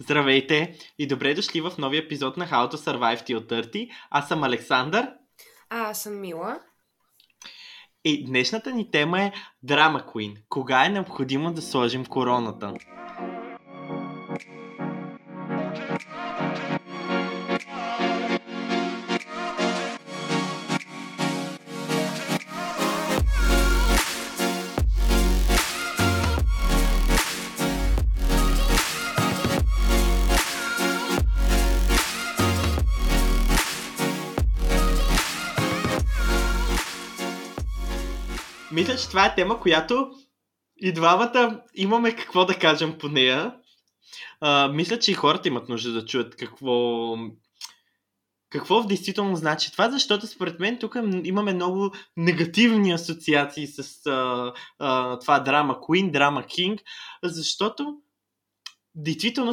Здравейте и добре дошли в новия епизод на How to Survive Till 30. Аз съм Александър. А, аз съм Мила. И днешната ни тема е Драма Queen. Кога е необходимо да сложим короната? Че това е тема, която и двамата имаме какво да кажем по нея. А, мисля, че и хората имат нужда да чуят какво, какво в действително значи това, защото според мен тук имаме много негативни асоциации с а, а, това драма Queen, драма King, защото действително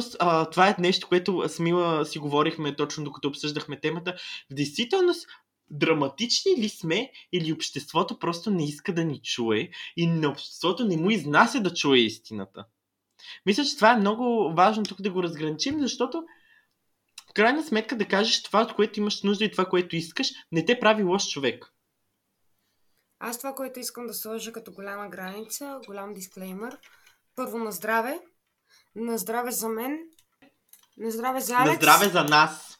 това е нещо, което с Мила си говорихме точно докато обсъждахме темата. В действителност драматични ли сме или обществото просто не иска да ни чуе и на обществото не му изнася да чуе истината. Мисля, че това е много важно тук да го разграничим, защото в крайна сметка да кажеш това, от което имаш нужда и това, което искаш, не те прави лош човек. Аз това, което искам да сложа като голяма граница, голям дисклеймер. Първо на здраве. На здраве за мен. На здраве за Алекс. На здраве за нас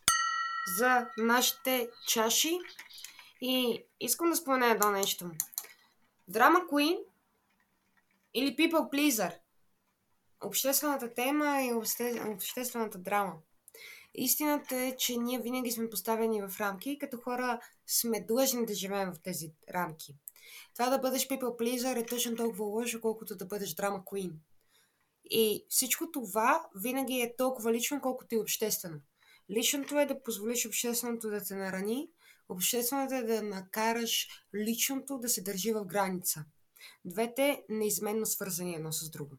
за нашите чаши. И искам да спомена едно нещо. Драма Queen или People Pleaser. Обществената тема и обществената драма. Истината е, че ние винаги сме поставени в рамки и като хора сме длъжни да живеем в тези рамки. Това да бъдеш people pleaser е точно толкова лошо, колкото да бъдеш драма queen. И всичко това винаги е толкова лично, колкото и обществено. Личното е да позволиш общественото да те нарани, общественото е да накараш личното да се държи в граница. Двете неизменно свързани едно с друго.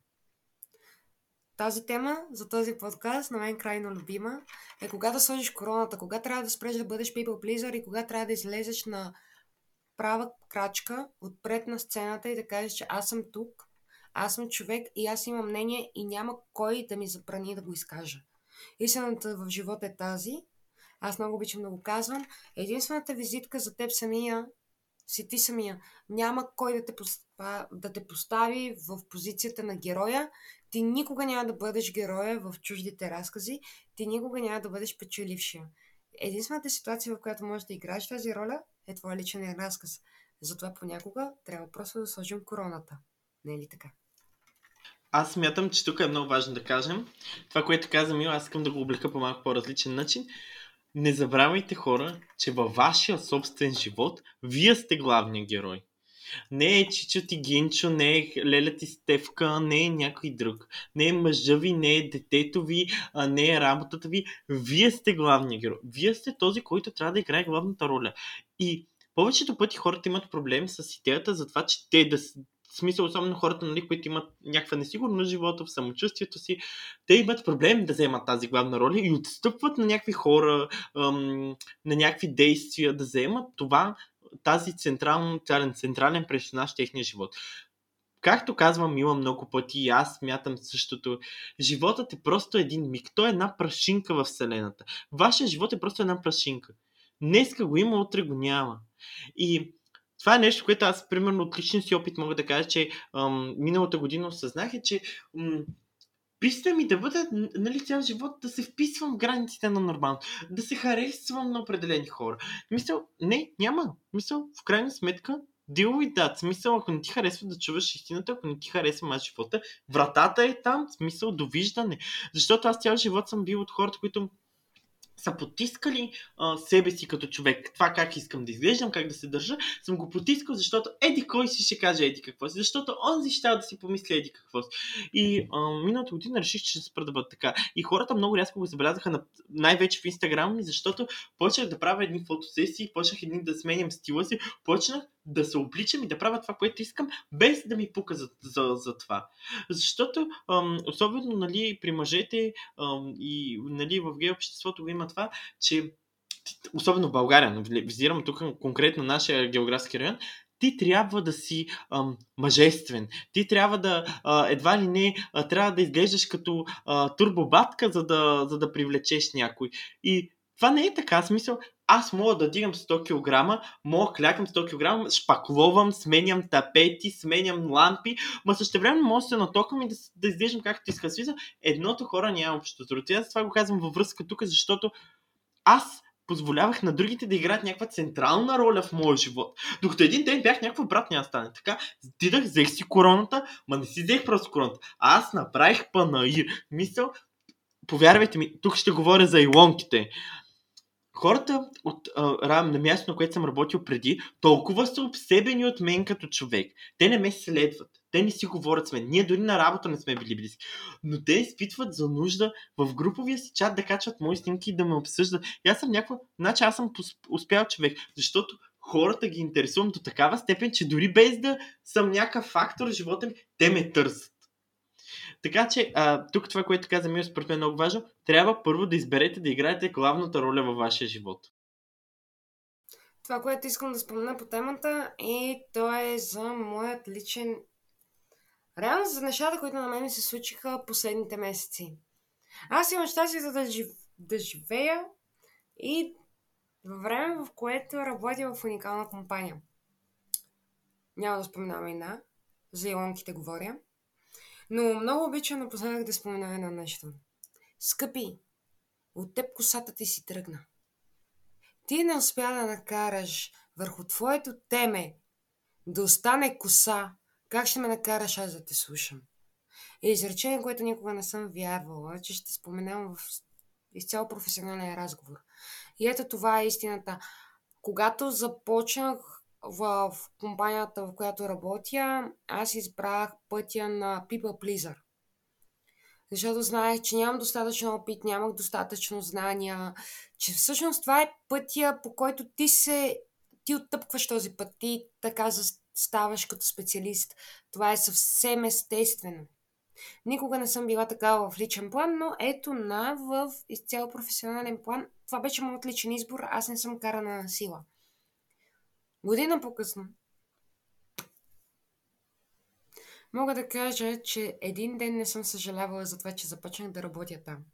Тази тема за този подкаст, на мен крайно любима, е кога да сложиш короната, кога трябва да спреш да бъдеш people pleaser и кога трябва да излезеш на права крачка отпред на сцената и да кажеш, че аз съм тук, аз съм човек и аз имам мнение и няма кой да ми забрани да го изкажа. Истината в живота е тази. Аз много обичам да го казвам. Единствената визитка за теб самия си ти самия. Няма кой да те, да те постави в позицията на героя. Ти никога няма да бъдеш героя в чуждите разкази. Ти никога няма да бъдеш печелившия. Единствената ситуация, в която можеш да играеш тази роля, е твоя личен разказ. Затова понякога трябва просто да сложим короната. Не е ли така? Аз смятам, че тук е много важно да кажем. Това, което каза Мил, аз искам да го облека по малко по-различен начин. Не забравяйте хора, че във вашия собствен живот вие сте главният герой. Не е Чичо ти Гинчо, не е Леля ти Стевка, не е някой друг. Не е мъжа ви, не е детето ви, а не е работата ви. Вие сте главният герой. Вие сте този, който трябва да играе главната роля. И повечето пъти хората имат проблем с идеята за това, че те да, смисъл, особено хората, нали, които имат някаква несигурност в живота, в самочувствието си, те имат проблем да вземат тази главна роля и отстъпват на някакви хора, ам, на някакви действия, да вземат това, тази централен, централен персонаж в техния живот. Както казвам Мила много пъти и аз смятам същото, животът е просто един миг. Той е една прашинка в Вселената. Вашия живот е просто една прашинка. Днеска го има, утре го няма. И това е нещо, което аз, примерно, от личен си опит мога да кажа, че ам, миналата година осъзнах е, че ам, Писва ми да бъда, нали, цял живот да се вписвам в границите на нормално, да се харесвам на определени хора. Мисъл, не, няма. Мисъл, в крайна сметка, deal with that. Смисъл, ако не ти харесва да чуваш истината, ако не ти харесва моят живота, вратата е там, смисъл, довиждане. Защото аз цял живот съм бил от хората, които са потискали а, себе си като човек. Това как искам да изглеждам, как да се държа, съм го потискал, защото еди кой си ще каже еди какво си, защото онзи ще да си помисли еди какво си. И а, миналата година реших, че ще спра да бъда така. И хората много рязко го забелязаха на, най-вече в Инстаграм защото почнах да правя едни фотосесии, почнах едни да сменям стила си, почнах да се обличам и да правя това, което искам, без да ми пука за, за, за това. Защото, ам, особено нали, при мъжете ам, и нали, в гей обществото има това, че особено в България, визирам тук конкретно нашия географски район, ти трябва да си ам, мъжествен. Ти трябва да, а, едва ли не, а, трябва да изглеждаш като а, турбобатка, за да, за да привлечеш някой. И това не е така. Смисъл, аз мога да дигам 100 кг, мога клякам 100 кг, шпакловам, сменям тапети, сменям лампи, ма също време мога да се натокам и да, да изглеждам както иска. Смисъл, едното хора няма общо с другото. Това го казвам във връзка тук, защото аз позволявах на другите да играят някаква централна роля в моя живот. Докато един ден бях някаква брат няма стане. Така, отидах, взех си короната, ма не си взех просто короната. Аз направих панаир. Мисъл, повярвайте ми, тук ще говоря за илонките хората от а, на място, на което съм работил преди, толкова са обсебени от мен като човек. Те не ме следват. Те не си говорят с мен. Ние дори на работа не сме били близки. Но те изпитват за нужда в груповия си чат да качват мои снимки и да ме обсъждат. И аз съм някаква... Значи аз съм успял човек. Защото хората ги интересувам до такава степен, че дори без да съм някакъв фактор в живота ми, те ме търсят. Така че, а, тук това, което каза Мил, според мен е много важно. Трябва първо да изберете да играете главната роля във вашия живот. Това, което искам да спомена по темата е, то е за моят личен... Реално за нещата, които на мен ми се случиха последните месеци. Аз имам щастието да, жив... да живея и във време, в което работя в уникална компания. Няма да споменавам една, за илонките говоря. Но много обичам напоследък да спомена едно нещо. Скъпи, от теб косата ти си тръгна. Ти не успя да накараш върху твоето теме да остане коса, как ще ме накараш аз да те слушам? Е изречение, което никога не съм вярвала, че ще споменам в изцяло професионален разговор. И ето това е истината. Когато започнах в компанията, в която работя, аз избрах пътя на People Pleaser. Защото знаех, че нямам достатъчно опит, нямах достатъчно знания, че всъщност това е пътя, по който ти се... Ти оттъпкваш този път, ти така ставаш като специалист. Това е съвсем естествено. Никога не съм била такава в личен план, но ето на в изцяло професионален план. Това беше моят личен избор, аз не съм карана на сила. Година по-късно мога да кажа, че един ден не съм съжалявала за това, че започнах да работя там.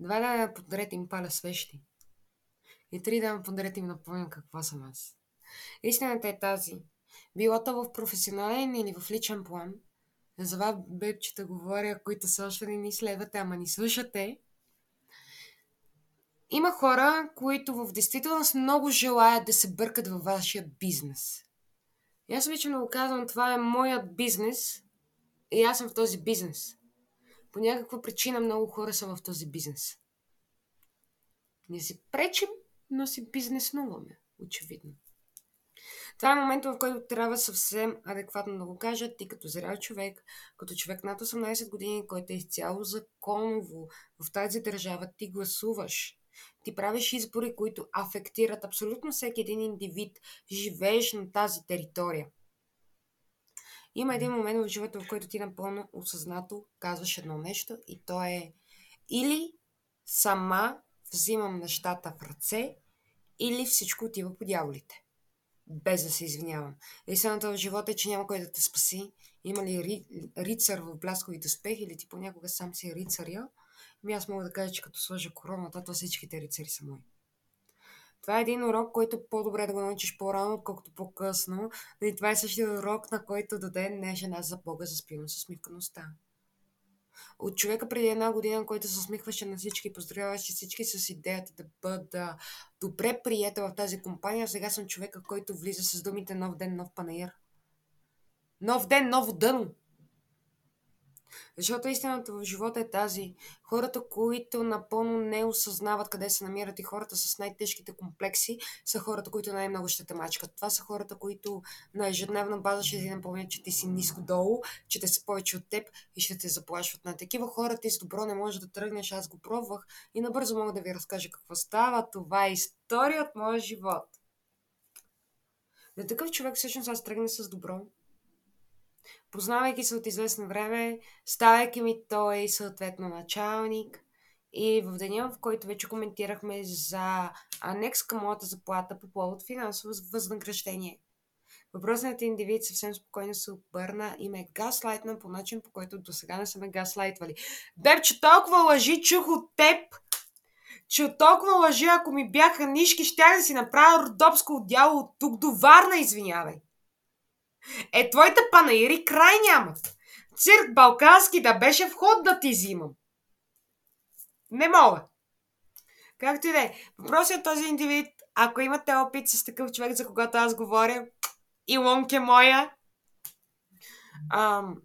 Два дена подред им паля свещи. И три дена подред им напомням какво съм аз. Истината е тази. Било то в професионален или в личен план, за вас бебчета говоря, които са още не ни следвате, ама ни слушате, има хора, които в действителност много желаят да се бъркат във вашия бизнес. И аз обичам го казвам, това е моят бизнес и аз съм в този бизнес. По някаква причина много хора са в този бизнес. Не си пречим, но си бизнеснуваме, очевидно. Това е момента, в който трябва съвсем адекватно да го кажа, ти като зрял човек, като човек над 18 години, който е изцяло законово в тази държава, ти гласуваш. Ти правиш избори, които афектират абсолютно всеки един индивид, живееш на тази територия. Има един момент в живота, в който ти напълно осъзнато казваш едно нещо и то е или сама взимам нещата в ръце, или всичко отива по дяволите. Без да се извинявам. Истината в живота е, че няма кой да те спаси. Има ли ри, рицар в блясковите успехи или ти понякога сам си рицаря, Ами аз мога да кажа, че като сложа короната, то всичките рицари са мои. Това е един урок, който по-добре да го научиш по-рано, отколкото по-късно. И това е същия урок, на който до ден днешен аз за Бога заспивам с усмивкаността. От човека преди една година, който се усмихваше на всички, поздравяваше всички с идеята да бъда добре приета в тази компания, сега съм човека, който влиза с думите нов ден, нов панаир. Нов ден, ново дъно. Защото истината в живота е тази. Хората, които напълно не осъзнават къде се намират и хората с най-тежките комплекси, са хората, които най-много ще те мачкат. Това са хората, които на ежедневна база ще ти напомнят, че ти си ниско долу, че те са повече от теб и ще те заплашват. На такива хора ти с добро не можеш да тръгнеш. Аз го пробвах и набързо мога да ви разкажа какво става. Това е история от моя живот. На такъв човек всъщност аз тръгна с добро, познавайки се от известно време, ставайки ми той съответно началник. И в деня, в който вече коментирахме за анекс към моята заплата по повод финансово възнаграждение. Въпросният индивид съвсем спокойно се обърна и ме гаслайтна по начин, по който до сега не са ме гаслайтвали. Бебче, толкова лъжи чух от теб, че от толкова лъжи, ако ми бяха нишки, щях да си направя родопско отдяло от тук до Варна, извинявай. Е, твоите панаири край нямат. Цирк Балкански да беше вход да ти взимам. Не мога. Както и да е. Въпросът е този индивид, ако имате опит с такъв човек, за когато аз говоря, Илонке моя, ам,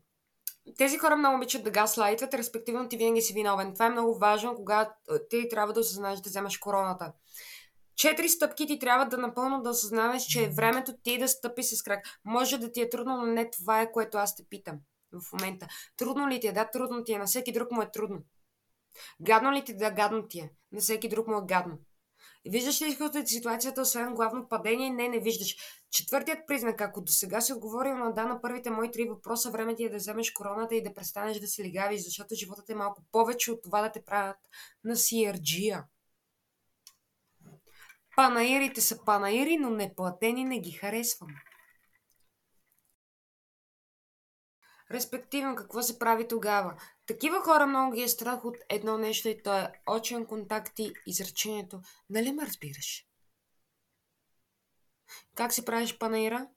тези хора много обичат да гаслайтват, респективно ти винаги си виновен. Това е много важно, когато ти трябва да осъзнаеш да вземеш короната. Четири стъпки ти трябва да напълно да осъзнаваш, че е времето ти да стъпи с крак. Може да ти е трудно, но не това е, което аз те питам в момента. Трудно ли ти е? Да, трудно ти е. На всеки друг му е трудно. Гадно ли ти? Да, гадно ти е. На всеки друг му е гадно. Виждаш ли от ситуацията, освен главно падение? Не, не виждаш. Четвъртият признак, ако до сега си отговорил на да на първите мои три въпроса, време ти е да вземеш короната и да престанеш да се лигавиш, защото животът е малко повече от това да те правят на CRG-а. Панаирите са панаири, но неплатени не ги харесвам. Респективно, какво се прави тогава? Такива хора много ги е страх от едно нещо и то е очен контакт и изречението. Нали ме разбираш? Как си правиш панаира?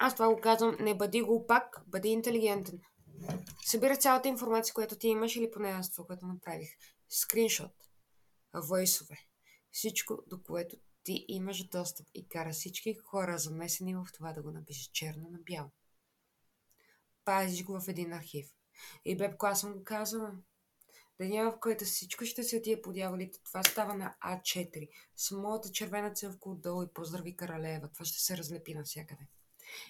Аз това го казвам, не бъди глупак, бъди интелигентен. Събира цялата информация, която ти имаш или поне аз това, което направих. Скриншот, войсове, всичко, до което ти имаш достъп и кара всички хора замесени в това да го напишеш черно на бяло. Пазиш го в един архив. И Бебко, аз съм го казала. Деня, в който всичко ще се отие по дяволите, това става на А4. С моята червена целка отдолу и поздрави Каралева. Това ще се разлепи навсякъде.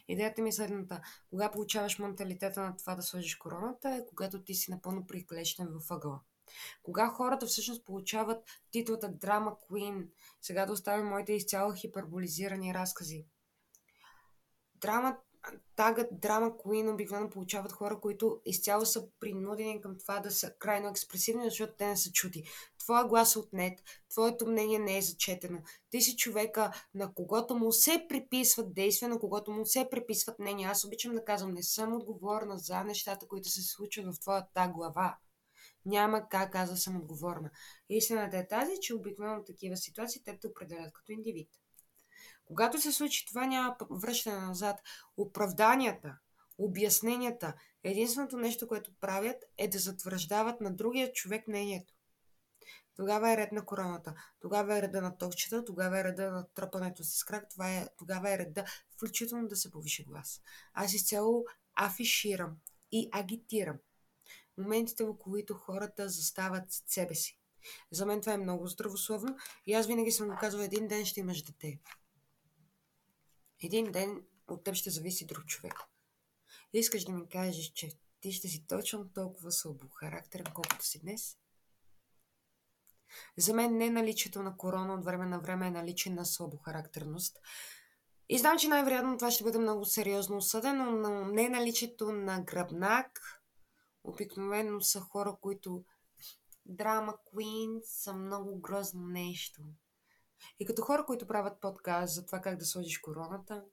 Идеята ми е следната. Кога получаваш менталитета на това да сложиш короната е когато ти си напълно приклещен в ъгъла. Кога хората всъщност получават титлата Драма Queen, сега да оставим моите изцяло хиперболизирани разкази. Драма, тагът драма Queen обикновено получават хора, които изцяло са принудени към това да са крайно експресивни, защото те не са чути. Твоя глас е отнет, твоето мнение не е зачетено. Ти си човека, на когото му се приписват действия, на когото му се приписват мнения. Аз обичам да казвам, не съм отговорна за нещата, които се случват в твоята глава. Няма как аз да съм отговорна. Истината е тази, че обикновено такива ситуации те те определят като индивид. Когато се случи това, няма връщане назад. Оправданията, обясненията, единственото нещо, което правят е да затвърждават на другия човек мнението. Тогава е ред на короната, тогава е реда на токчета, тогава е реда на тръпането с крак, това е, тогава е реда включително да се повиши глас. Аз изцяло афиширам и агитирам моментите, в които хората застават себе си. За мен това е много здравословно и аз винаги съм го казвала, един ден ще имаш дете. Един ден от теб ще зависи друг човек. Искаш да ми кажеш, че ти ще си точно толкова характер, колкото си днес? За мен не наличието на корона от време на време е наличие на характерност. И знам, че най-вероятно това ще бъде много сериозно осъдено, но не наличието на гръбнак, обикновено са хора, които драма queen са много грозно нещо. И като хора, които правят подкаст за това как да сложиш короната,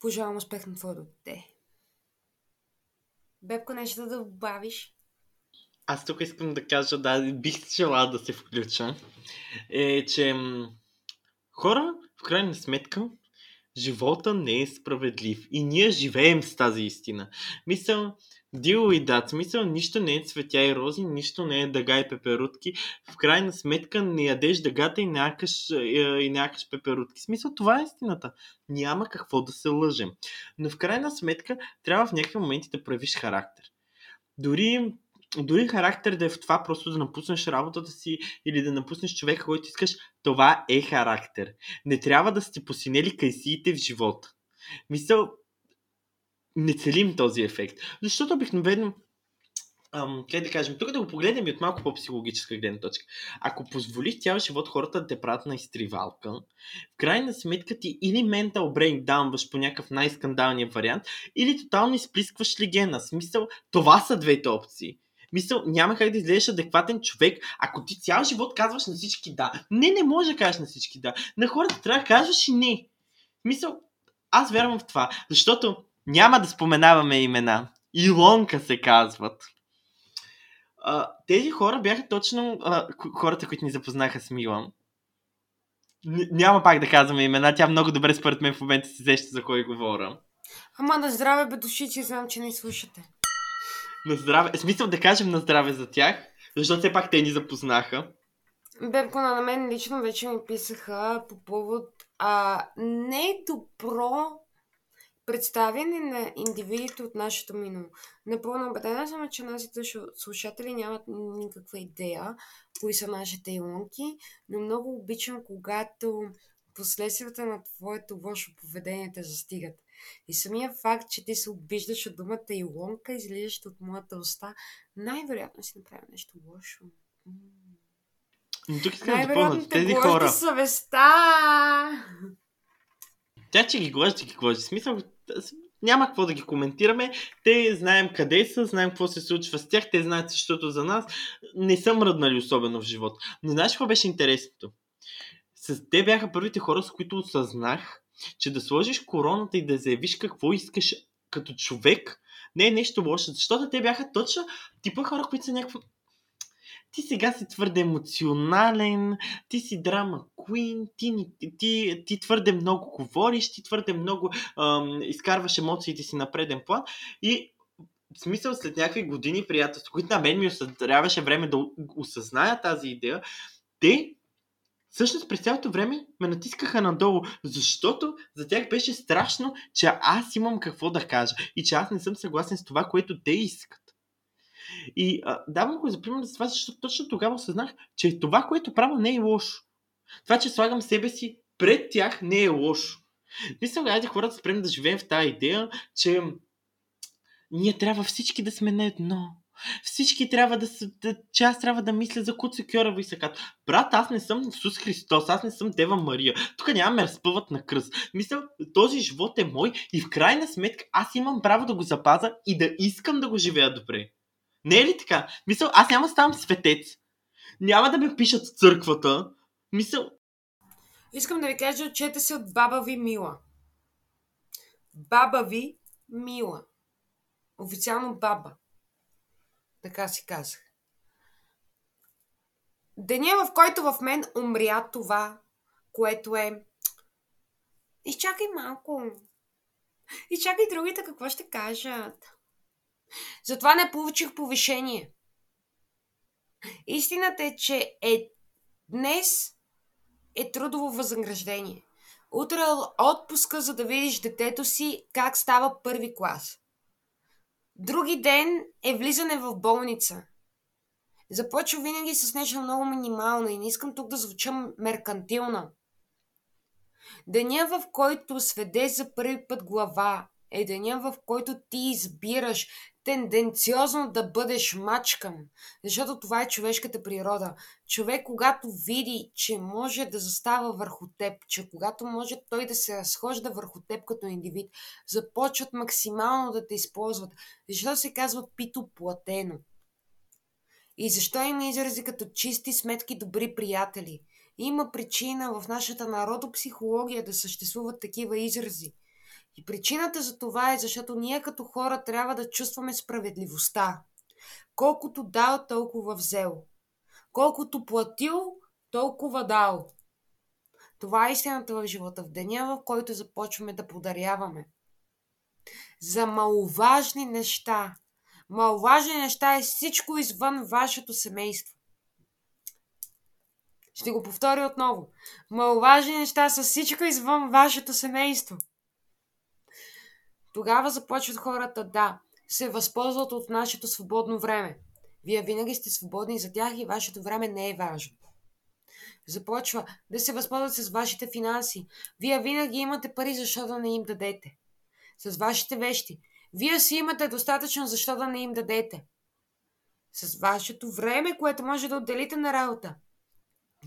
пожелавам успех на твоето дете. Бебко, нещо да добавиш? Аз тук искам да кажа, да, бих желал да се включа, е, че хора, в крайна сметка, живота не е справедлив. И ние живеем с тази истина. Мисъл, Дило и дат, смисъл, нищо не е цветя и рози, нищо не е дъга и пеперутки. В крайна сметка не ядеш дъгата и някаш, е, и някаш пеперутки. Смисъл, това е истината. Няма какво да се лъжем. Но в крайна сметка трябва в някакви моменти да проявиш характер. Дори дори характер да е в това просто да напуснеш работата си или да напуснеш човека, който искаш, това е характер. Не трябва да сте посинели кайсиите в живота. Мисъл, не целим този ефект. Защото обикновено ам, как да кажем, тук да го погледнем и от малко по-психологическа гледна точка. Ако позволиш цял живот хората да те правят на изтривалка, в крайна сметка ти или ментал брейкдаунваш по някакъв най-скандалния вариант, или тотално изплискваш легена. Смисъл, това са двете опции. Мисъл, няма как да изглеждаш адекватен човек, ако ти цял живот казваш на всички да. Не, не може да кажеш на всички да. На хората трябва да кажеш и не. Мисъл, аз вярвам в това, защото няма да споменаваме имена. Илонка се казват. А, тези хора бяха точно а, хората, които ни запознаха с Мила. Няма пак да казваме имена, тя много добре според мен в момента се сеща за кой говоря. Ама на здраве бе души, че знам, че не слушате. На здраве. Е, смисъл да кажем на здраве за тях, защото все пак те ни запознаха. Бебко на мен лично вече ми писаха по повод а, не е добро представяне на индивидите от нашето минало. Напълно убедена съм, че нашите слушатели нямат никаква идея кои са нашите илонки, но много обичам, когато последствията на твоето лошо поведение те застигат. И самия факт, че ти се обиждаш от думата илонка, излизаща от моята уста, най-вероятно си направя нещо лошо. Но тук искам да помня, тези хора... съвестта! Тя, че ги гложи, ги гложи. Смисъл, няма какво да ги коментираме. Те знаем къде са, знаем какво се случва с тях, те знаят същото за нас. Не са мръднали особено в живота. Но знаеш какво беше интересното? С те бяха първите хора, с които осъзнах, че да сложиш короната и да заявиш какво искаш като човек, не е нещо лошо, защото те бяха точно типа хора, които са някакво ти сега си твърде емоционален, ти си драма куин, ти, ти, ти твърде много говориш, ти твърде много ам, изкарваш емоциите си на преден план и в смисъл след някакви години приятелство, които на мен ми трябваше време да осъзная тази идея, те всъщност през цялото време ме натискаха надолу, защото за тях беше страшно, че аз имам какво да кажа и че аз не съм съгласен с това, което те искат. И а, давам го за пример за това, защото точно тогава осъзнах, че това, което правя, не е лошо. Това, че слагам себе си пред тях, не е лошо. Мисля, айде хората спрем да живеем в тази идея, че ние трябва всички да сме на едно. Всички трябва да са, да, че аз трябва да мисля за Куци Кьорева и Сакат. Брат, аз не съм Исус Христос, аз не съм Дева Мария. Тук няма ме разпъват на кръст. Мисля, този живот е мой и в крайна сметка аз имам право да го запаза и да искам да го живея добре. Не е ли така? Мисъл, аз няма да ставам светец. Няма да ме пишат в църквата. Мисъл... Искам да ви кажа, чете се от баба ви Мила. Баба ви Мила. Официално баба. Така си казах. Деня, в който в мен умря това, което е... Изчакай малко. Изчакай другите какво ще кажат. Затова не получих повишение. Истината е, че е днес е трудово възнаграждение. Утре отпуска, за да видиш детето си как става първи клас. Други ден е влизане в болница. Започва винаги с нещо много минимално и не искам тук да звучам меркантилна. Деня, в който сведе за първи път глава, е деня, в който ти избираш тенденциозно да бъдеш мачкан, защото това е човешката природа. Човек, когато види, че може да застава върху теб, че когато може той да се разхожда върху теб като индивид, започват максимално да те използват. Защо се казва пито платено? И защо има изрази като чисти сметки добри приятели? Има причина в нашата народопсихология да съществуват такива изрази. И причината за това е, защото ние като хора трябва да чувстваме справедливостта. Колкото дал, толкова взел. Колкото платил, толкова дал. Това е истината в живота. В деня, в който започваме да подаряваме. За маловажни неща. Маловажни неща е всичко извън вашето семейство. Ще го повторя отново. Маловажни неща са всичко извън вашето семейство. Тогава започват хората да се възползват от нашето свободно време. Вие винаги сте свободни за тях и вашето време не е важно. Започва да се възползват с вашите финанси. Вие винаги имате пари, защо да не им дадете. С вашите вещи. Вие си имате достатъчно, защо да не им дадете. С вашето време, което може да отделите на работа.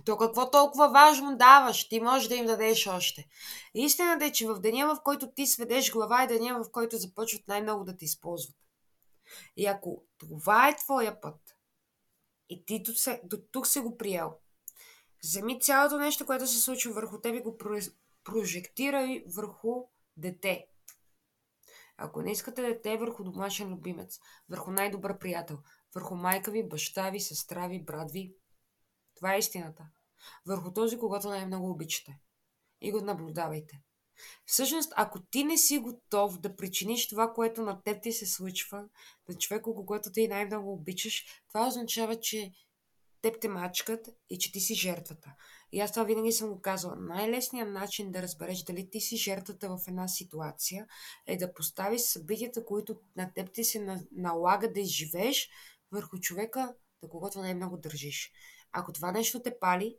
То какво толкова важно даваш? Ти можеш да им дадеш още. Истината е, че в деня, в който ти сведеш глава, е деня, в който започват най-много да те използват. И ако това е твоя път, и ти до, до тук се го приел, вземи цялото нещо, което се случва върху теб и го прожектирай върху дете. Ако не искате дете, върху домашен любимец, върху най-добър приятел, върху майка ви, баща ви, сестра ви, брат ви. Това е истината. Върху този, когато най-много обичате. И го наблюдавайте. Всъщност, ако ти не си готов да причиниш това, което на теб ти се случва, на човека, когато ти най-много обичаш, това означава, че теб те мачкат и че ти си жертвата. И аз това винаги съм го казала. Най-лесният начин да разбереш дали ти си жертвата в една ситуация е да поставиш събитията, които на теб ти се налага да изживееш върху човека, на когото най-много държиш. Ако това нещо те пали,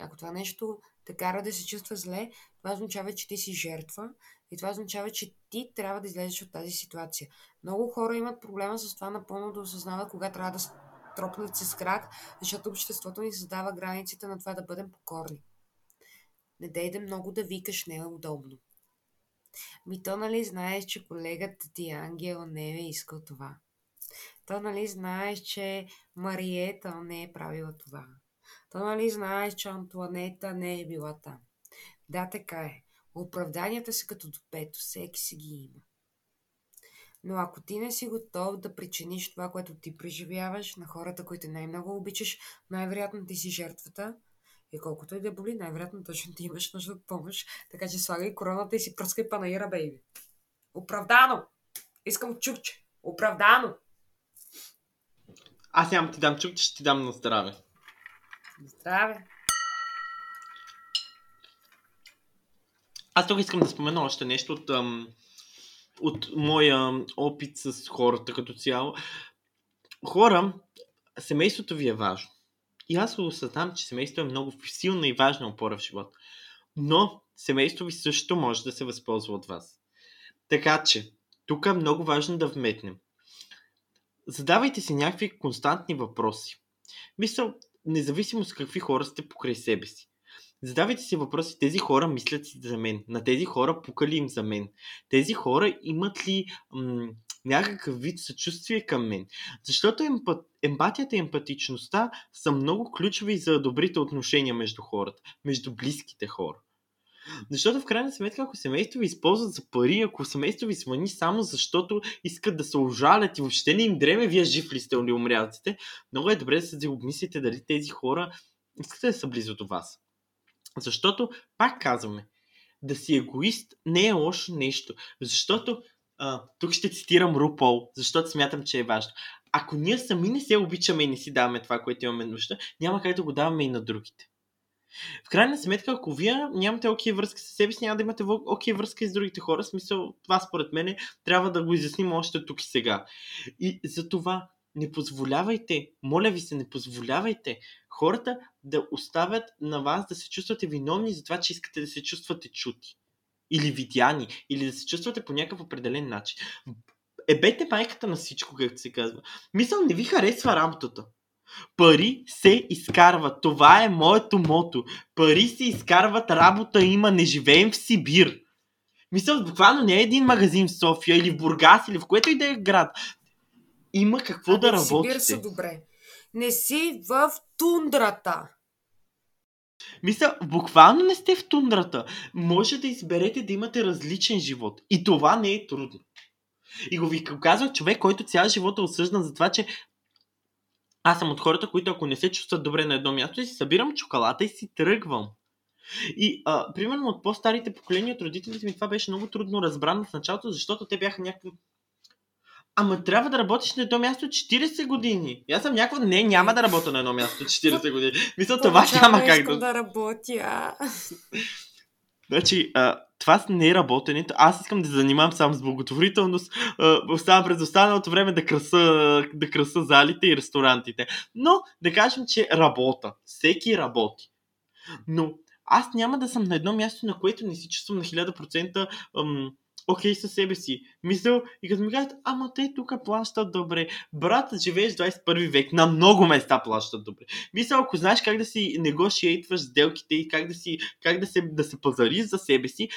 ако това нещо те кара да се чувства зле, това означава, че ти си жертва и това означава, че ти трябва да излезеш от тази ситуация. Много хора имат проблема с това напълно да осъзнават кога трябва да тропнат с крак, защото обществото ни задава границите на това да бъдем покорни. Не дейде много да викаш, не е удобно. Ми то нали знаеш, че колегата ти Ангел не е искал това. То нали знаеш, че Мариета не е правила това. То нали знаеш, че Антуанета не е била там. Да, така е. Оправданията са като допето, всеки си ги има. Но ако ти не си готов да причиниш това, което ти преживяваш на хората, които най-много обичаш, най-вероятно ти си жертвата. И колкото и да боли, най-вероятно точно ти имаш нужда от помощ. Така че слагай короната и си пръскай панаира, бейби. Оправдано! Искам чукче. Оправдано! Аз нямам ти дам чукче, ще ти дам на здраве. Здраве! Аз тук искам да спомена още нещо от ам, от моя опит с хората като цяло. Хора, семейството ви е важно. И аз осъзнавам, че семейството е много силна и важна опора в живота. Но семейството ви също може да се възползва от вас. Така че, тук е много важно да вметнем. Задавайте си някакви константни въпроси. Мисля, независимо с какви хора сте покрай себе си. Задавайте си въпроси, тези хора мислят си за мен, на тези хора пукали им за мен, тези хора имат ли м- някакъв вид съчувствие към мен. Защото емпат, емпатията и емпатичността са много ключови за добрите отношения между хората, между близките хора. Защото в крайна сметка, ако семейство ви използват за пари, ако семейство ви звъни само защото искат да се ожалят и въобще не им дреме, вие жив ли сте или умрял много е добре да се обмислите дали тези хора искат да са близо до вас. Защото, пак казваме, да си егоист не е лошо нещо. Защото, а, тук ще цитирам Рупол, защото смятам, че е важно. Ако ние сами не се обичаме и не си даваме това, което имаме нужда, няма как да го даваме и на другите. В крайна сметка, ако вие нямате окей връзка с себе си, няма да имате окей връзка и с другите хора. В смисъл, това според мен трябва да го изясним още тук и сега. И за това не позволявайте, моля ви се, не позволявайте хората да оставят на вас да се чувствате виновни за това, че искате да се чувствате чути. Или видяни, или да се чувствате по някакъв определен начин. Ебете майката на всичко, както се казва. Мисъл, не ви харесва работата. Пари се изкарват. Това е моето мото. Пари се изкарват, работа има, не живеем в Сибир. Мисля, буквално не е един магазин в София или в Бургас или в което и да е град. Има какво а да работите. Сибир са добре. Не си в тундрата. Мисля, буквално не сте в тундрата. Може да изберете да имате различен живот. И това не е трудно. И го ви казва човек, който цял живот е осъждан за това, че аз съм от хората, които ако не се чувстват добре на едно място, си събирам чоколата и си тръгвам. И, а, примерно, от по-старите поколения от родителите ми това беше много трудно разбрано в началото, защото те бяха някакви Ама трябва да работиш на едно място 40 години. аз съм някаква... Не, няма да работя на едно място 40 години. Мисля, това няма как да... да работя. Значи, а, това не е работенето. Аз искам да занимавам само с благотворителност. Оставам през останалото време да краса, да краса залите и ресторантите. Но да кажем, че работа. Всеки работи. Но аз няма да съм на едно място, на което не си чувствам на 1000% ам, окей със себе си. Мисъл, и като ми кажат, ама те тук плащат добре. Брат, живееш 21 век, на много места плащат добре. Мисъл, ако знаеш как да си негошиейтваш сделките и как да, си, как да, се, да се пазари за себе си,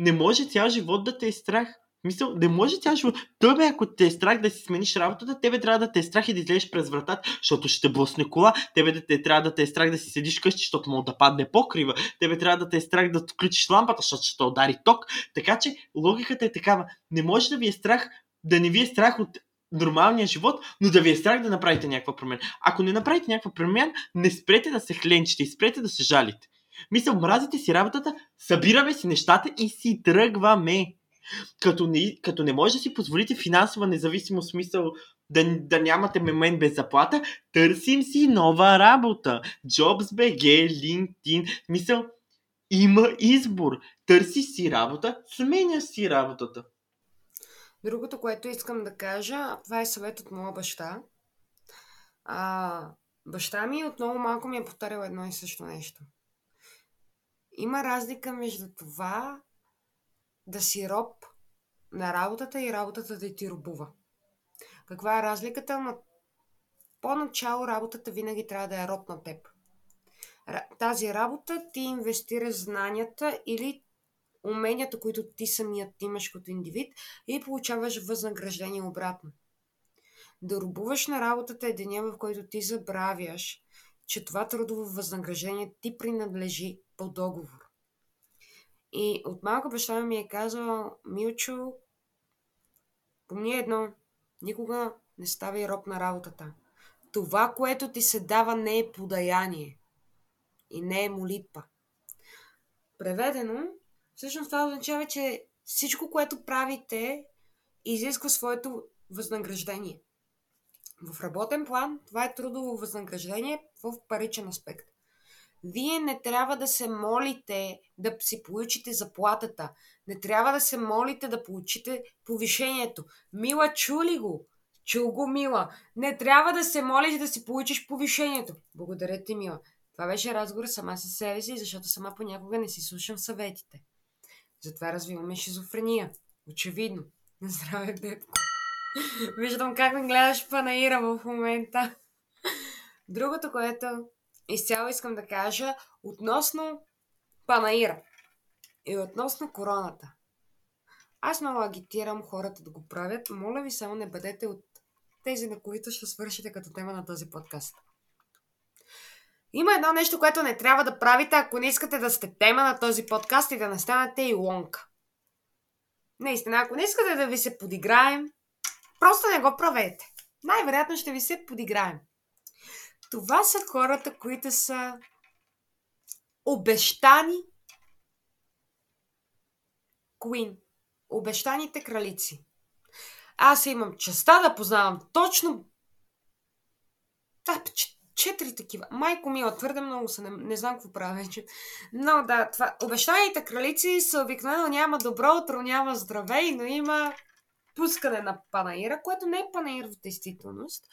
не може цял живот да те е страх. Мисъл, не може тя живот. Той ако те е страх да си смениш работата, тебе трябва да те е страх и да излезеш през вратата, защото ще блъсне кола. Тебе да те трябва да те е страх да си седиш къщи, защото мога да падне покрива. Тебе трябва да те е страх да включиш лампата, защото ще удари ток. Така че логиката е такава. Не може да ви е страх, да не ви е страх от нормалния живот, но да ви е страх да направите някаква промяна. Ако не направите някаква промяна, не спрете да се хленчите и спрете да се жалите. Мисля, мразите си работата, събираме си нещата и си тръгваме. Като не, като не може да си позволите финансова независимост, смисъл да, да нямате момент без заплата, търсим си нова работа. JobsBG, LinkedIn, мисъл, има избор. Търси си работа, сменя си работата. Другото, което искам да кажа, това е съвет от моя баща. А, баща ми отново малко ми е повтарял едно и също нещо. Има разлика между това да си роб на работата и работата да ти робува. Каква е разликата? На поначало работата винаги трябва да е роб на теб. Тази работа ти инвестира знанията или уменията, които ти самият имаш като индивид и получаваш възнаграждение обратно. Да рубуваш на работата е деня, в който ти забравяш, че това трудово възнаграждение ти принадлежи по договор. И от малка баща ми е казал, Милчо, помни едно, никога не ставай роб на работата. Това, което ти се дава, не е подаяние и не е молитва. Преведено, всъщност това означава, че всичко, което правите, изисква своето възнаграждение. В работен план това е трудово възнаграждение в паричен аспект. Вие не трябва да се молите да си получите заплатата. Не трябва да се молите да получите повишението. Мила, чули го? Чул го, Мила. Не трябва да се молиш да си получиш повишението. Благодаря ти, Мила. Това беше разговор сама с себе си, защото сама понякога не си слушам съветите. Затова развиваме шизофрения. Очевидно. На здраве, Бебко. Виждам как ме гледаш панаира в момента. Другото, което изцяло искам да кажа, относно панаира и относно короната. Аз много агитирам хората да го правят. Моля ви, само не бъдете от тези, на които ще свършите като тема на този подкаст. Има едно нещо, което не трябва да правите, ако не искате да сте тема на този подкаст и да не станете и лонка. Наистина, ако не искате да ви се подиграем, просто не го правете. Най-вероятно ще ви се подиграем. Това са хората, които са обещани Queen. Обещаните кралици. Аз имам честа да познавам точно четири такива. Майко мила, твърде много са, не, не знам какво правя вече. Но да, това, обещаните кралици са обикновено няма добро утро, няма здравей, но има пускане на панаира, което не е панаир в действителност.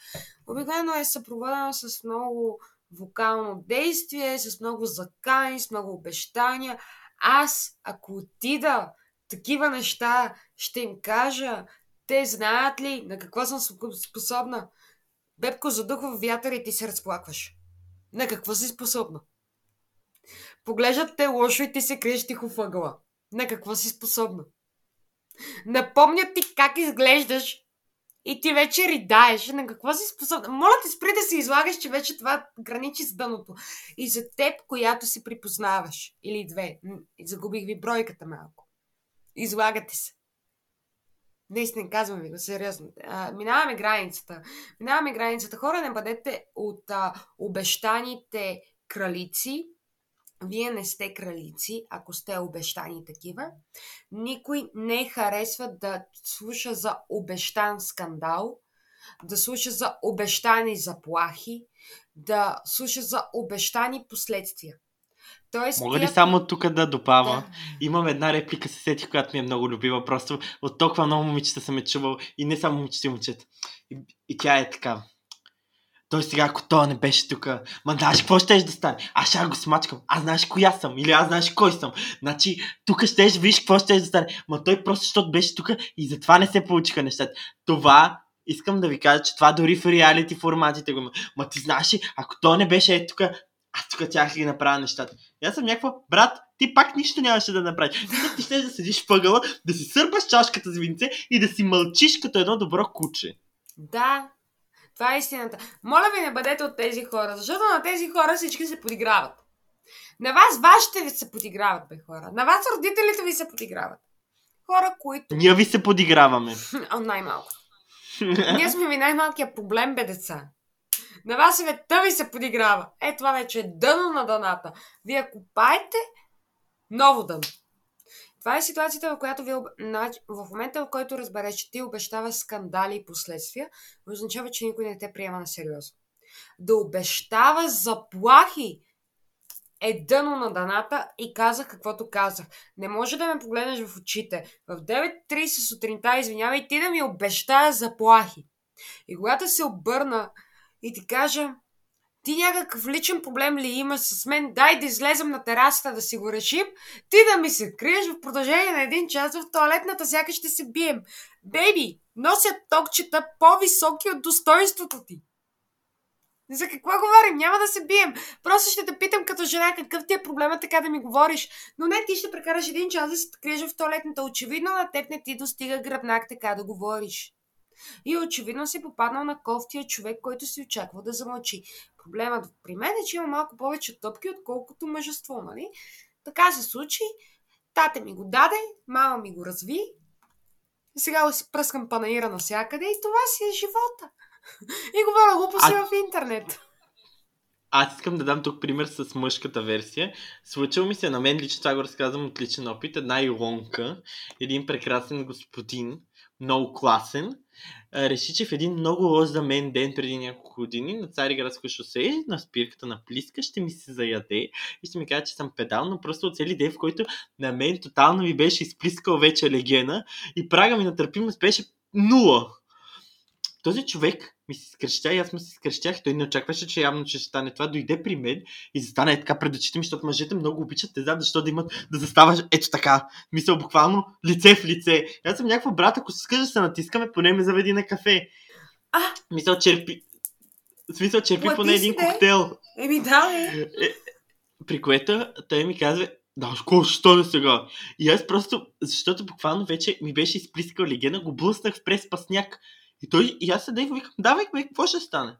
Обикновено е съпроводено с много вокално действие, с много закани, с много обещания. Аз, ако отида такива неща, ще им кажа, те знаят ли на какво съм способна. Бебко задухва вятър и ти се разплакваш. На какво си способна? Поглеждат те лошо и ти се криеш тихо въгъла. На какво си способна? Напомнят ти как изглеждаш и ти вече ридаеш. На какво си способна? Моля те спри да се излагаш, че вече това граничи с дъното. И за теб, която си припознаваш. Или две. Загубих ви бройката малко. Излагате се. Наистина, казвам ви го, сериозно. А, минаваме границата. Минаваме границата. Хора, не бъдете от а, обещаните кралици. Вие не сте кралици, ако сте обещани такива. Никой не харесва да слуша за обещан скандал, да слуша за обещани заплахи, да слуша за обещани последствия. Тоест, Мога ли тя... само тук да добавя? Да. Имам една реплика, се сетих, която ми е много любима. Просто от толкова много момичета съм е чувал. И не само момичета и момчета. И, и тя е така. Той сега, ако той не беше тук, ма знаеш какво ще да стане? Аз ще го смачкам. Аз знаеш коя съм. Или аз знаеш кой съм. Значи, тук ще виж какво ще да стане. Ма той просто, защото беше тук и затова не се получиха нещата. Това искам да ви кажа, че това дори в реалити форматите го има. Ма ти знаеш ли, ако той не беше е тук, аз тук тях ги направя нещата. И аз съм някаква, брат, ти пак нищо нямаше да направиш. Ти ще да седиш въгъла, да си сърпаш чашката с винце и да си мълчиш като едно добро куче. Да, това е истината. Моля ви, не бъдете от тези хора, защото на тези хора всички се подиграват. На вас вашите ви се подиграват, бе хора. На вас родителите ви се подиграват. Хора, които... Ние ви се подиграваме. О, най-малко. Ние сме ви най-малкият проблем, бе деца. На вас света ви се подиграва. Е, това вече е дъно на дъната. Вие купаете ново дъно. Това е ситуацията, в която ви, в момента, в който разбереш, че ти обещава скандали и последствия, означава, че никой не те приема на сериозно. Да обещава заплахи е дъно на даната и казах каквото казах. Не може да ме погледнеш в очите. В 9.30 сутринта, извинявай, ти да ми обещая заплахи. И когато се обърна и ти кажа, ти някакъв личен проблем ли имаш с мен, дай да излезем на терасата да си го решим, ти да ми се криеш в продължение на един час в туалетната, сякаш ще се бием. Бейби, носят токчета по-високи от достоинството ти. За какво говорим? Няма да се бием. Просто ще те питам като жена какъв ти е проблема така да ми говориш. Но не, ти ще прекараш един час да се криеш в туалетната. Очевидно на теб не ти достига гръбнак така да говориш. И очевидно си попаднал на кофтия човек, който си очаква да замълчи. Проблемът при мен е, че има малко повече топки, отколкото мъжество, нали? Така се случи. Тате ми го даде, мама ми го разви. Сега си пръскам панаира навсякъде и това си е живота. И говоря глупости а... в интернет. Аз искам да дам тук пример с мъжката версия. Случило ми се на мен лично, това го разказвам от личен опит, една илонка, един прекрасен господин, много класен, реши, че в един много лош за мен ден преди няколко години на Цариградско шосе, на спирката на Плиска, ще ми се заяде и ще ми каже, че съм педал, но просто от цели ден, в който на мен тотално ми беше изплискал вече легена и прага ми на търпимост беше нула. Този човек ми се скръща и аз му се скръщях. Той не очакваше, че явно че ще стане това. Дойде при мен и застане така пред очите ми, защото мъжете много обичат, не знам защо да имат да заставаш ето така. Мисля, буквално лице в лице. Аз съм някаква брат, ако се скажа се натискаме, поне ме заведи на кафе. А? Мисля, черпи. В смисъл, черпи поне един коктейл. Еми да, е. е. При което той ми казва, да, какво, що да сега? И аз просто, защото буквално вече ми беше изплискал легена, го блъснах в прес пасняк. И той, и аз седех и викам, давай, бе, какво ще стане?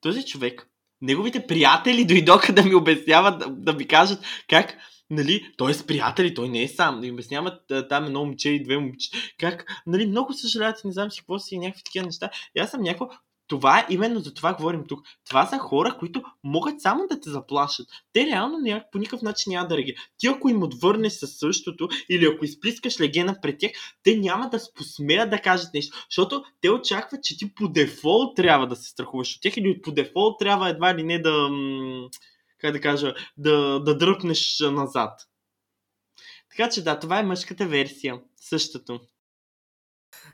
Този човек, неговите приятели дойдоха да ми обясняват, да, да ми кажат как, нали, той е с приятели, той не е сам. Да ми обясняват там едно момче и две момче. Как, нали, много съжаляват, не знам си какво си, някакви такива неща. И аз съм някакво, това е именно за това говорим тук. Това са хора, които могат само да те заплашат. Те реално няк, по никакъв начин няма да реагират. Ти ако им отвърнеш със същото или ако изплискаш легена пред тях, те няма да посмеят да кажат нещо. Защото те очакват, че ти по дефолт трябва да се страхуваш от тях или по дефолт трябва едва ли не да как да кажа, да, да дръпнеш назад. Така че да, това е мъжката версия. Същото.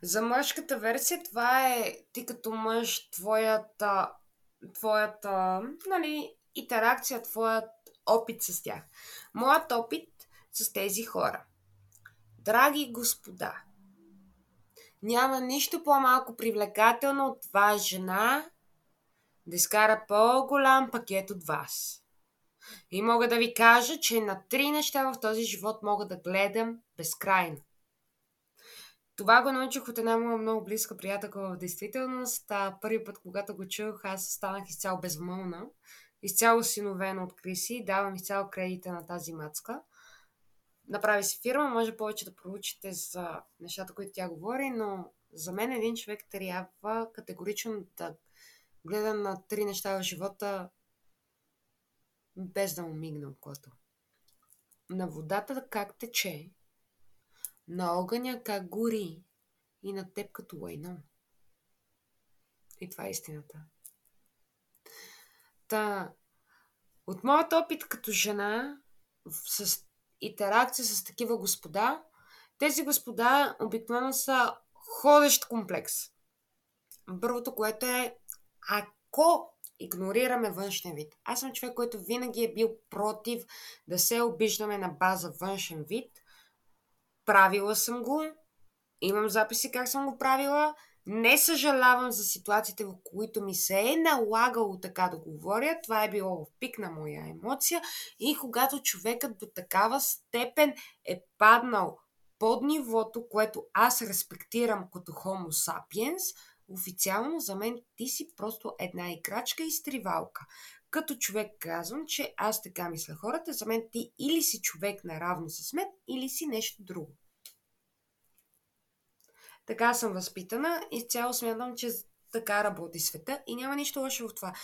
За мъжката версия това е ти като мъж, твоята, твоята нали, интеракция, твоят опит с тях. Моят опит с тези хора. Драги господа, няма нищо по-малко привлекателно от това жена да изкара по-голям пакет от вас. И мога да ви кажа, че на три неща в този живот мога да гледам безкрайно. Това го научих от една моя много близка приятелка в действителност. А, първи път, когато го чух, аз станах изцяло безмълна, изцяло синовена от Криси, давам изцяло кредита на тази мацка. Направи си фирма, може повече да проучите за нещата, които тя говори, но за мен един човек трябва категорично да гледа на три неща в живота без да му мигне окото. На водата как тече, на огъня как гори и на теб като лайно. И това е истината. Та, от моят опит като жена с интеракция с такива господа, тези господа обикновено са ходещ комплекс. Първото, което е, ако игнорираме външния вид. Аз съм човек, който винаги е бил против да се обиждаме на база външен вид. Правила съм го, имам записи как съм го правила, Не съжалявам за ситуациите, в които ми се е налагало така да говоря. Това е било в пик на моя емоция. И когато човекът до такава степен е паднал под нивото, което аз респектирам като Homo sapiens, официално за мен ти си просто една играчка и стривалка. Като човек казвам, че аз така мисля хората, за мен ти или си човек наравно с мен, или си нещо друго. Така съм възпитана и цяло смятам, че така работи света и няма нищо лошо в това.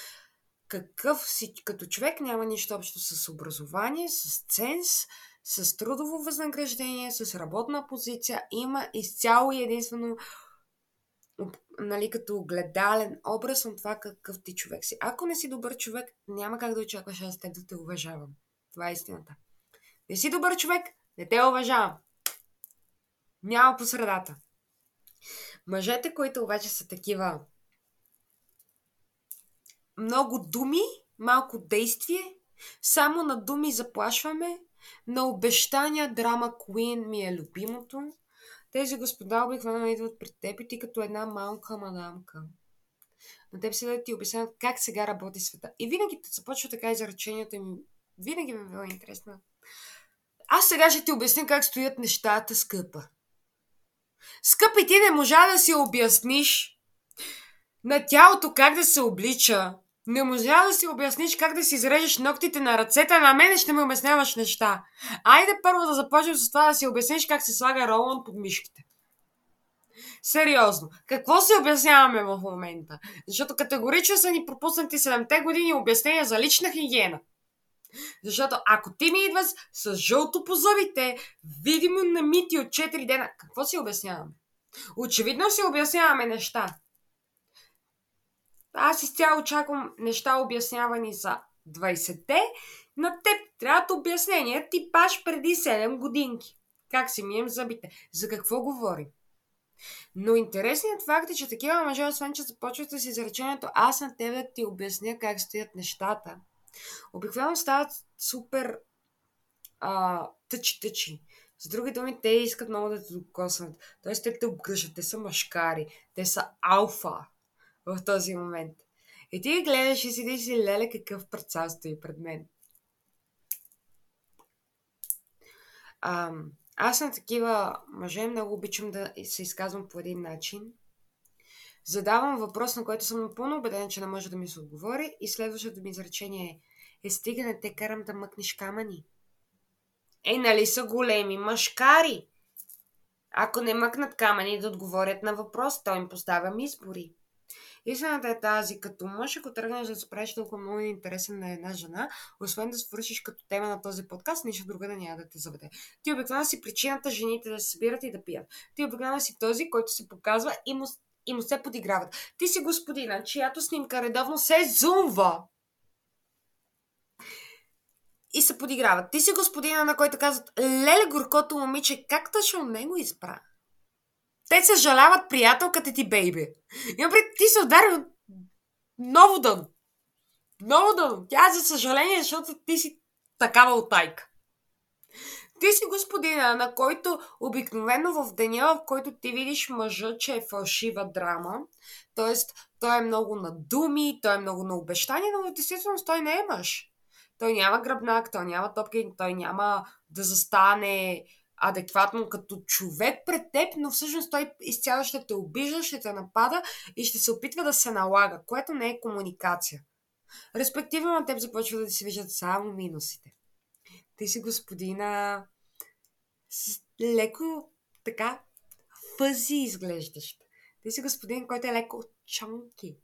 Какъв си като човек няма нищо общо с образование, с ценз, с трудово възнаграждение, с работна позиция. Има изцяло и единствено нали, като гледален образ на това какъв ти човек си. Ако не си добър човек, няма как да очакваш аз теб да те уважавам. Това е истината. Не си добър човек, не те уважавам. Няма по средата. Мъжете, които обаче са такива много думи, малко действие, само на думи заплашваме, на обещания драма Queen ми е любимото. Тези господа обикновено идват пред теб и ти като една малка мадамка. На теб се да ти обясняват как сега работи света. И винаги започва така изречението ми. Винаги ми е било интересно. Аз сега ще ти обясня как стоят нещата, скъпа. Скъпи, ти не можа да си обясниш на тялото как да се облича. Не можа да си обясниш как да си изрежеш ногтите на ръцете, на мене ще ми обясняваш неща. Айде първо да започнем с това да си обясниш как се слага ролон под мишките. Сериозно. Какво си обясняваме в момента? Защото категорично са ни пропуснати 7-те години обяснения за лична хигиена. Защото ако ти ми идваш с жълто по зъбите, видимо намити от 4 дена, какво си обясняваме? Очевидно си обясняваме неща. Аз изцяло очаквам неща обяснявани за 20-те. На теб трябват обяснения ти паш преди 7 годинки. Как си мием зъбите? За какво говорим? Но интересният факт е, че такива мъже, освен че започват с изречението аз на тебе да ти обясня как стоят нещата, обикновено стават супер а, тъчи-тъчи. С други думи, те искат много да те докоснат. Тоест, те те обгръжат, те са машкари, те са алфа в този момент. И ти гледаш и си си, леле, какъв прецал стои пред мен. А, аз на такива мъже много обичам да се изказвам по един начин. Задавам въпрос, на който съм напълно убеден, че не може да ми се отговори и следващото ми изречение е е стига не те карам да мъкнеш камъни. Е, нали са големи мъжкари? Ако не мъкнат камъни да отговорят на въпрос, той им поставям избори. Истината е тази, като мъж, ако тръгнеш да се толкова много интересен на една жена, освен да свършиш като тема на този подкаст, нищо друго да няма да те заведе. Ти обикновено си причината жените да се събират и да пият. Ти обикновено си този, който се показва и му, и му се подиграват. Ти си господина, чиято снимка редовно се зумва и се подиграват. Ти си господина, на който казват, леле горкото момиче, как точно него избра? Те се жаляват приятелката ти, бейби. И напред ти се удари много дъно. Много дъно. Тя за съжаление, защото ти си такава отайка. Ти си господина, на който обикновено в деня, в който ти видиш мъжа, че е фалшива драма, т.е. той е много на думи, той е много на обещания, но в действителност той не е мъж. Той няма гръбнак, той няма топки, той няма да застане адекватно като човек пред теб, но всъщност той изцяло ще те обижда, ще те напада и ще се опитва да се налага, което не е комуникация. Респективно на теб започва да ти се виждат само минусите. Ти си господина с леко така фъзи изглеждащ. Ти си господин, който е леко чонки.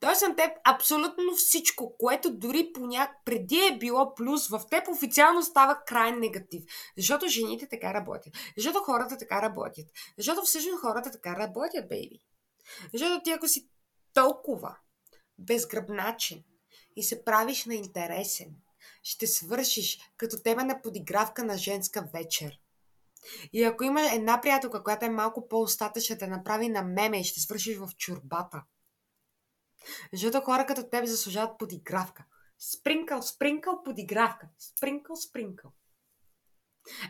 Той съм теб абсолютно всичко, което дори поняк преди е било плюс, в теб официално става край негатив. Защото жените така работят. Защото хората така работят. Защото всъщност хората така работят, бейби. Защото ти ако си толкова безгръбначен и се правиш на интересен, ще свършиш като тема на подигравка на женска вечер. И ако има една приятелка, която е малко по-остатъчна, да направи на меме и ще свършиш в чурбата – защото хора като теб заслужават подигравка. Спринкъл, спринкъл, подигравка. Спринкъл, спринкъл.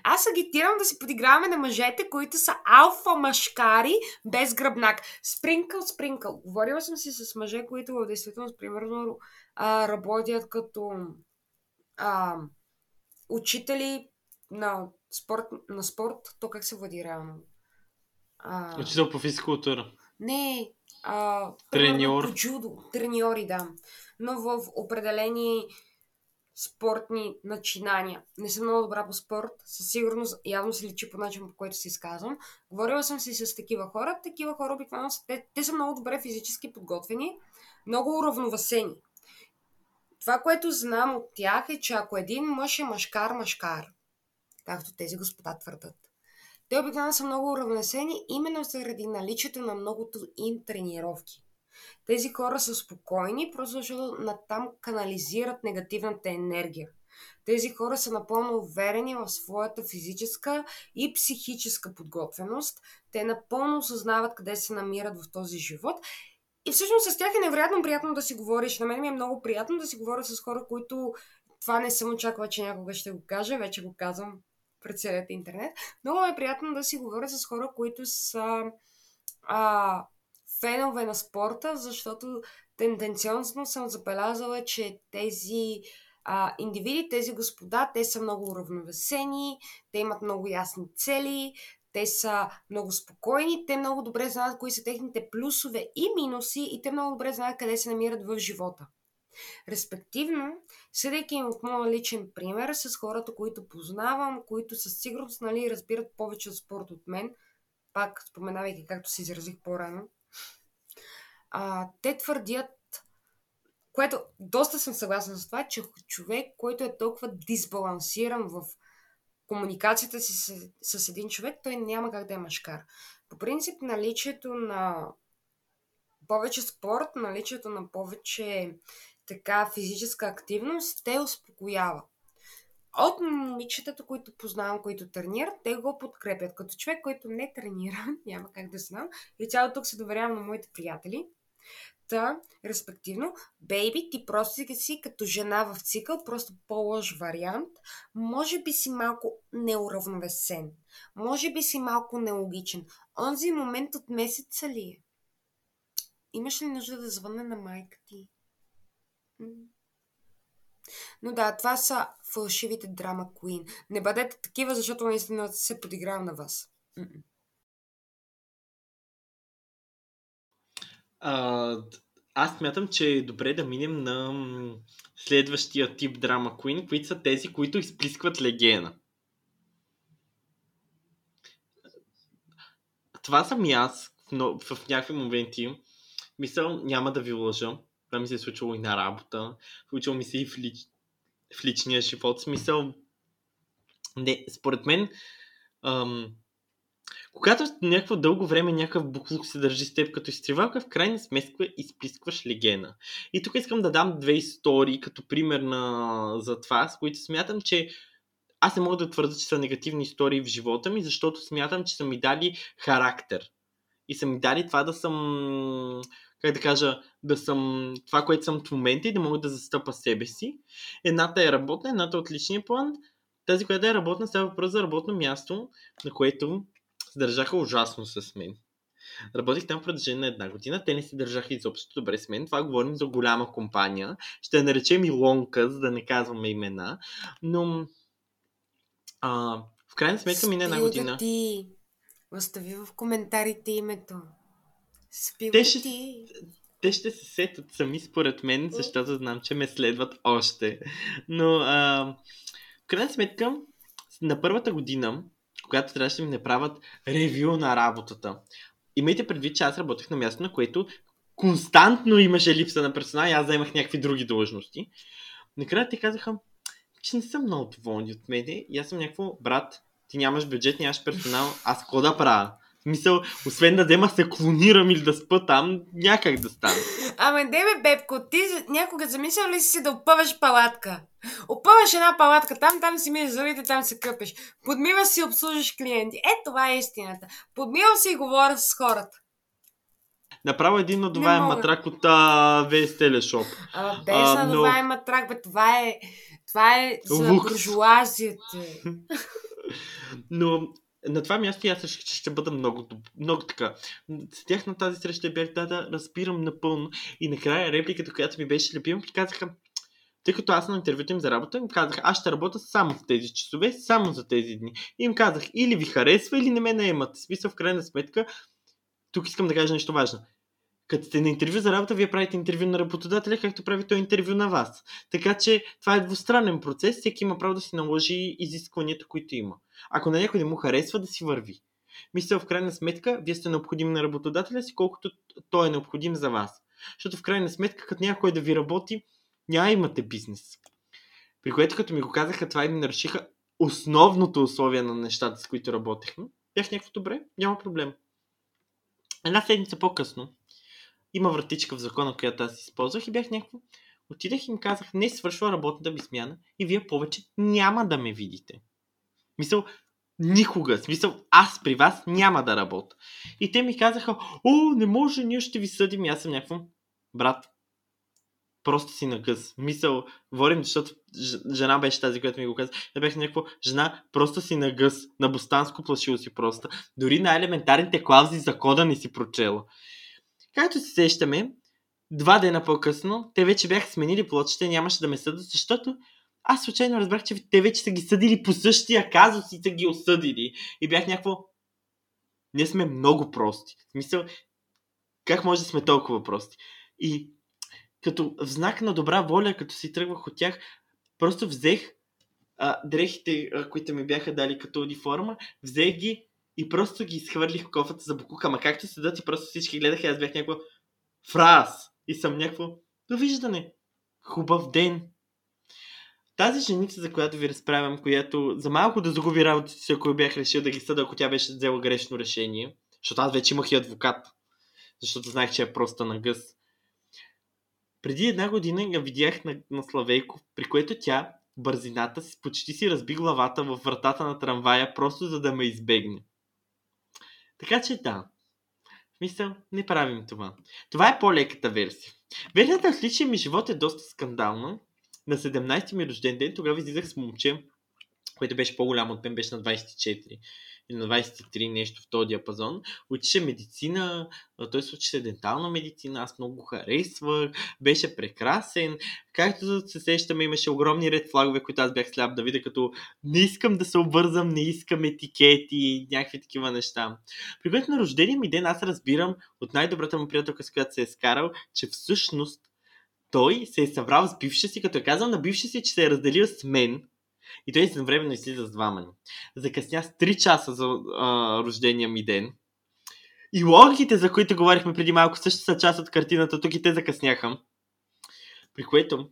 Аз агитирам да си подиграваме на мъжете, които са алфа машкари без гръбнак. Спринкъл, спринкъл. Говорила съм си с мъже, които в действителност, примерно, а, работят като а, учители на спорт, на спорт. То как се води реално? А... Учител по физкултура. Не, а, Треньор. По джудо. Треньори, да. Но в определени спортни начинания. Не съм много добра по спорт, със сигурност явно се личи по начин, по който се изказвам. Говорила съм си с такива хора. Такива хора обикновено са, те, те са много добре физически подготвени, много уравновесени. Това, което знам от тях е, че ако един мъж е мъжкар-мъжкар, както тези господа твърдат, те обикновено са много уравнесени именно заради наличието на многото им тренировки. Тези хора са спокойни, просто защото натам канализират негативната енергия. Тези хора са напълно уверени в своята физическа и психическа подготвеност. Те напълно осъзнават къде се намират в този живот. И всъщност с тях е невероятно приятно да си говориш. На мен ми е много приятно да си говоря с хора, които това не съм очаквала, че някога ще го кажа. Вече го казвам пред целият интернет. Много е приятно да си говоря с хора, които са а, фенове на спорта, защото тенденциозно съм забелязала, че тези а, индивиди, тези господа, те са много уравновесени, те имат много ясни цели, те са много спокойни, те много добре знаят кои са техните плюсове и минуси и те много добре знаят къде се намират в живота. Респективно, съдейки им от моя личен пример с хората, които познавам, които със сигурност нали, разбират повече от спорт от мен, пак споменавайки както се изразих по-рано, а, те твърдят, което доста съм съгласна с това, че човек, който е толкова дисбалансиран в комуникацията си с, с един човек, той няма как да е машкар. По принцип, наличието на повече спорт, наличието на повече така физическа активност, те успокоява. От момичетата, които познавам, които тренират, те го подкрепят. Като човек, който не тренира, няма как да знам, и цяло тук се доверявам на моите приятели – Та, респективно, бейби, ти просто си като жена в цикъл, просто по-лъж вариант. Може би си малко неуравновесен. Може би си малко нелогичен. Онзи момент от месеца ли е? Имаш ли нужда да звънна на майка ти? Но да, това са фалшивите драма Queen. Не бъдете такива, защото наистина се подигравам на вас. А, аз смятам, че е добре да минем на следващия тип драма Queen, които са тези, които изплискват легена. Това съм и аз но в някакви моменти. Мисъл, няма да ви лъжа. Това ми се е случило и на работа. Случило ми се и в, лич... в личния живот. Смисъл, не, според мен, ам, когато някакво дълго време някакъв буклук се държи с теб като изтривалка, в крайна сметка изпискваш легена. И тук искам да дам две истории като пример на... за това, с които смятам, че аз не мога да твърда, че са негативни истории в живота ми, защото смятам, че са ми дали характер. И са ми дали това да съм, как да кажа, да съм това, което съм в момента и да мога да застъпа себе си. Едната е работна, едната е от личния план. Тази, която е работна, става въпрос за работно място, на което се държаха ужасно с мен. Работих там в продължение на една година. Те не се държаха изобщо добре с мен. Това говорим за голяма компания. Ще я наречем и Лонка, за да не казваме имена. Но а, в крайна сметка мина една година. Да ти остави в коментарите името. Спи те ще. Те ще се сетят сами според мен, защото знам, че ме следват още. Но а, в крайна сметка на първата година когато трябваше да ми направят ревю на работата. Имайте предвид, че аз работех на място, на което константно имаше липса на персонал и аз заемах някакви други длъжности. Накрая те казаха, че не съм много доволни от мене и аз съм някакво, брат, ти нямаш бюджет, нямаш персонал, аз какво да правя? Мисъл, освен да дема се клонирам или да спа там, някак да стане. Ама не бе, Бебко, ти някога замислял ли си да опъваш палатка? Опъваш една палатка, там, там си миеш зъбите, там се къпеш. Подмиваш си, обслужиш клиенти. Е, това е истината. Подмивам си и говоря с хората. Направо един надуваем матрак от uh, Телешоп. Ама без надуваем но... матрак, бе, това е, това е за буржуазията. Но на това място аз че ще бъда много, много така. Седях на тази среща и бях, да, да, разбирам напълно. И накрая репликата, която ми беше любима, казаха, тъй като аз на интервюто им за работа, им казах, аз ще работя само в тези часове, само за тези дни. И им казах, или ви харесва, или не ме наемат. Смисъл, в крайна сметка, тук искам да кажа нещо важно. Като сте на интервю за работа, вие правите интервю на работодателя, както прави той интервю на вас. Така че това е двустранен процес, всеки има право да си наложи изискванията, които има. Ако на някой не му харесва, да си върви. Мисля, в крайна сметка, вие сте необходими на работодателя си, колкото той е необходим за вас. Защото в крайна сметка, като някой да ви работи, няма имате бизнес. При което като ми го казаха, това и ми нарушиха основното условие на нещата, с които работехме. Бях някакво добре, няма проблем. Една седмица по-късно има вратичка в закона, която аз използвах и бях някакво. Отидах и им казах, не свършва работната ми смяна и вие повече няма да ме видите. Мисъл, никога. Смисъл, аз при вас няма да работя. И те ми казаха, о, не може, ние ще ви съдим. И аз съм някакво, брат, просто си на къс. Мисъл, говорим, защото жена беше тази, която ми го каза. Я бях някакво, жена, просто си на гъс. На бостанско плашило си просто. Дори на елементарните клаузи за кода не си прочела. Както се сещаме, два дена по-късно, те вече бяха сменили плочите, нямаше да ме съдат, защото аз случайно разбрах, че те вече са ги съдили по същия казус и са ги осъдили. И бях някакво... Ние сме много прости. В смисъл, как може да сме толкова прости? И като в знак на добра воля, като си тръгвах от тях, просто взех а, дрехите, а, които ми бяха дали като униформа, взех ги и просто ги изхвърлих в кофата за букука. Ама както седат и просто всички гледаха, аз бях някакво фраз. И съм някакво довиждане. Хубав ден. Тази женица, за която ви разправям, която за малко да загуби работата си, ако бях решил да ги съда, ако тя беше взела грешно решение, защото аз вече имах и адвокат, защото знаех, че е просто на гъс. Преди една година я видях на, на Славейко, при което тя бързината си почти си разби главата във вратата на трамвая, просто за да ме избегне. Така че да. В не правим това. Това е по-леката версия. Версията в личния ми живот е доста скандална. На 17 ми рожден ден тогава излизах с момче, което беше по-голямо от мен, беше на 24 или на 23 нещо в този диапазон. Учеше медицина, той се учеше дентална медицина, аз много харесвах, беше прекрасен. Както се сещаме, имаше огромни ред флагове, които аз бях сляп да видя, като не искам да се обвързам, не искам етикети, някакви такива неща. При което на рождения ми ден аз разбирам от най-добрата му приятелка, с която се е скарал, че всъщност той се е събрал с бивша си, като е казал на бивша си, че се е разделил с мен, и той времено излиза с двама ни. Закъсня с 3 часа за а, рождения ми ден. И логиките, за които говорихме преди малко, също са част от картината. Тук и те закъсняха. При което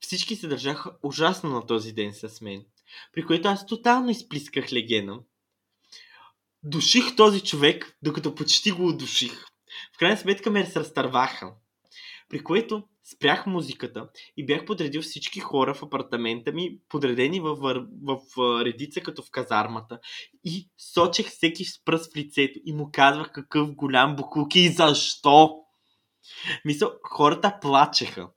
всички се държаха ужасно на този ден с мен. При което аз тотално изплисках легена. Душих този човек, докато почти го удуших. В крайна сметка ме разтърваха. При което спрях музиката и бях подредил всички хора в апартамента ми, подредени в, в, в, редица като в казармата. И сочех всеки с пръст в лицето и му казвах какъв голям буклук и защо. Мисля, хората плачеха.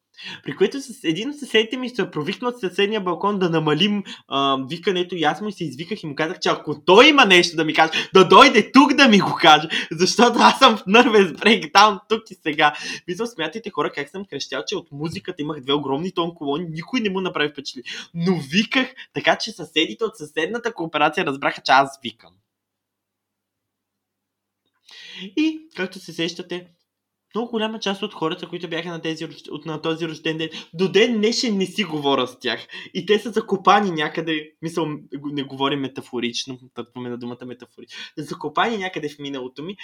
При което с един от съседите ми се провикна от съседния балкон да намалим а, викането и аз му се извиках и му казах, че ако той има нещо да ми каже, да дойде тук да ми го каже, защото аз съм в нървен брейкдаун тук и сега. Мисля, смятайте хора как съм крещял, че от музиката имах две огромни тон колони, никой не му направи впечатление. Но виках, така че съседите от съседната кооперация разбраха, че аз викам. И, както се сещате, много голяма част от хората, които бяха на, тези, от, на този рожден ден, до ден днешен не си говоря с тях. И те са закопани някъде, мисъл, не говорим метафорично, на думата метафорично, закопани някъде в миналото ми,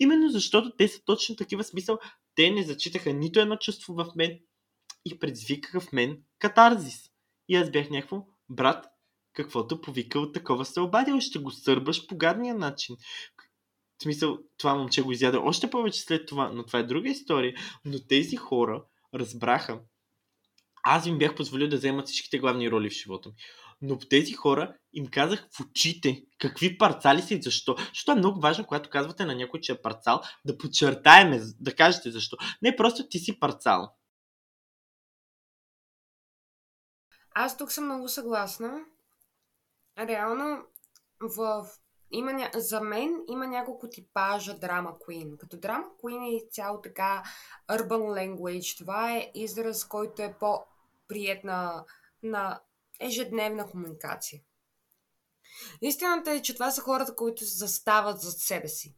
именно защото те са точно такива смисъл. Те не зачитаха нито едно чувство в мен и предизвикаха в мен катарзис. И аз бях някакво, брат, каквото повикал, такова се обадил, ще го сърбаш по гадния начин. В смисъл, това момче го изяде още повече след това, но това е друга история. Но тези хора разбраха. Аз им бях позволил да вземат всичките главни роли в живота ми. Но тези хора им казах в очите какви парцали са и защо. Защото е много важно, когато казвате на някой, че е парцал, да подчертаеме, да кажете защо. Не просто ти си парцал. Аз тук съм много съгласна. реално в има ня... за мен има няколко типажа драма queen. Като драма queen е цяло така urban language. Това е израз, който е по-прият на, на ежедневна комуникация. Истината е, че това са хората, които застават зад себе си.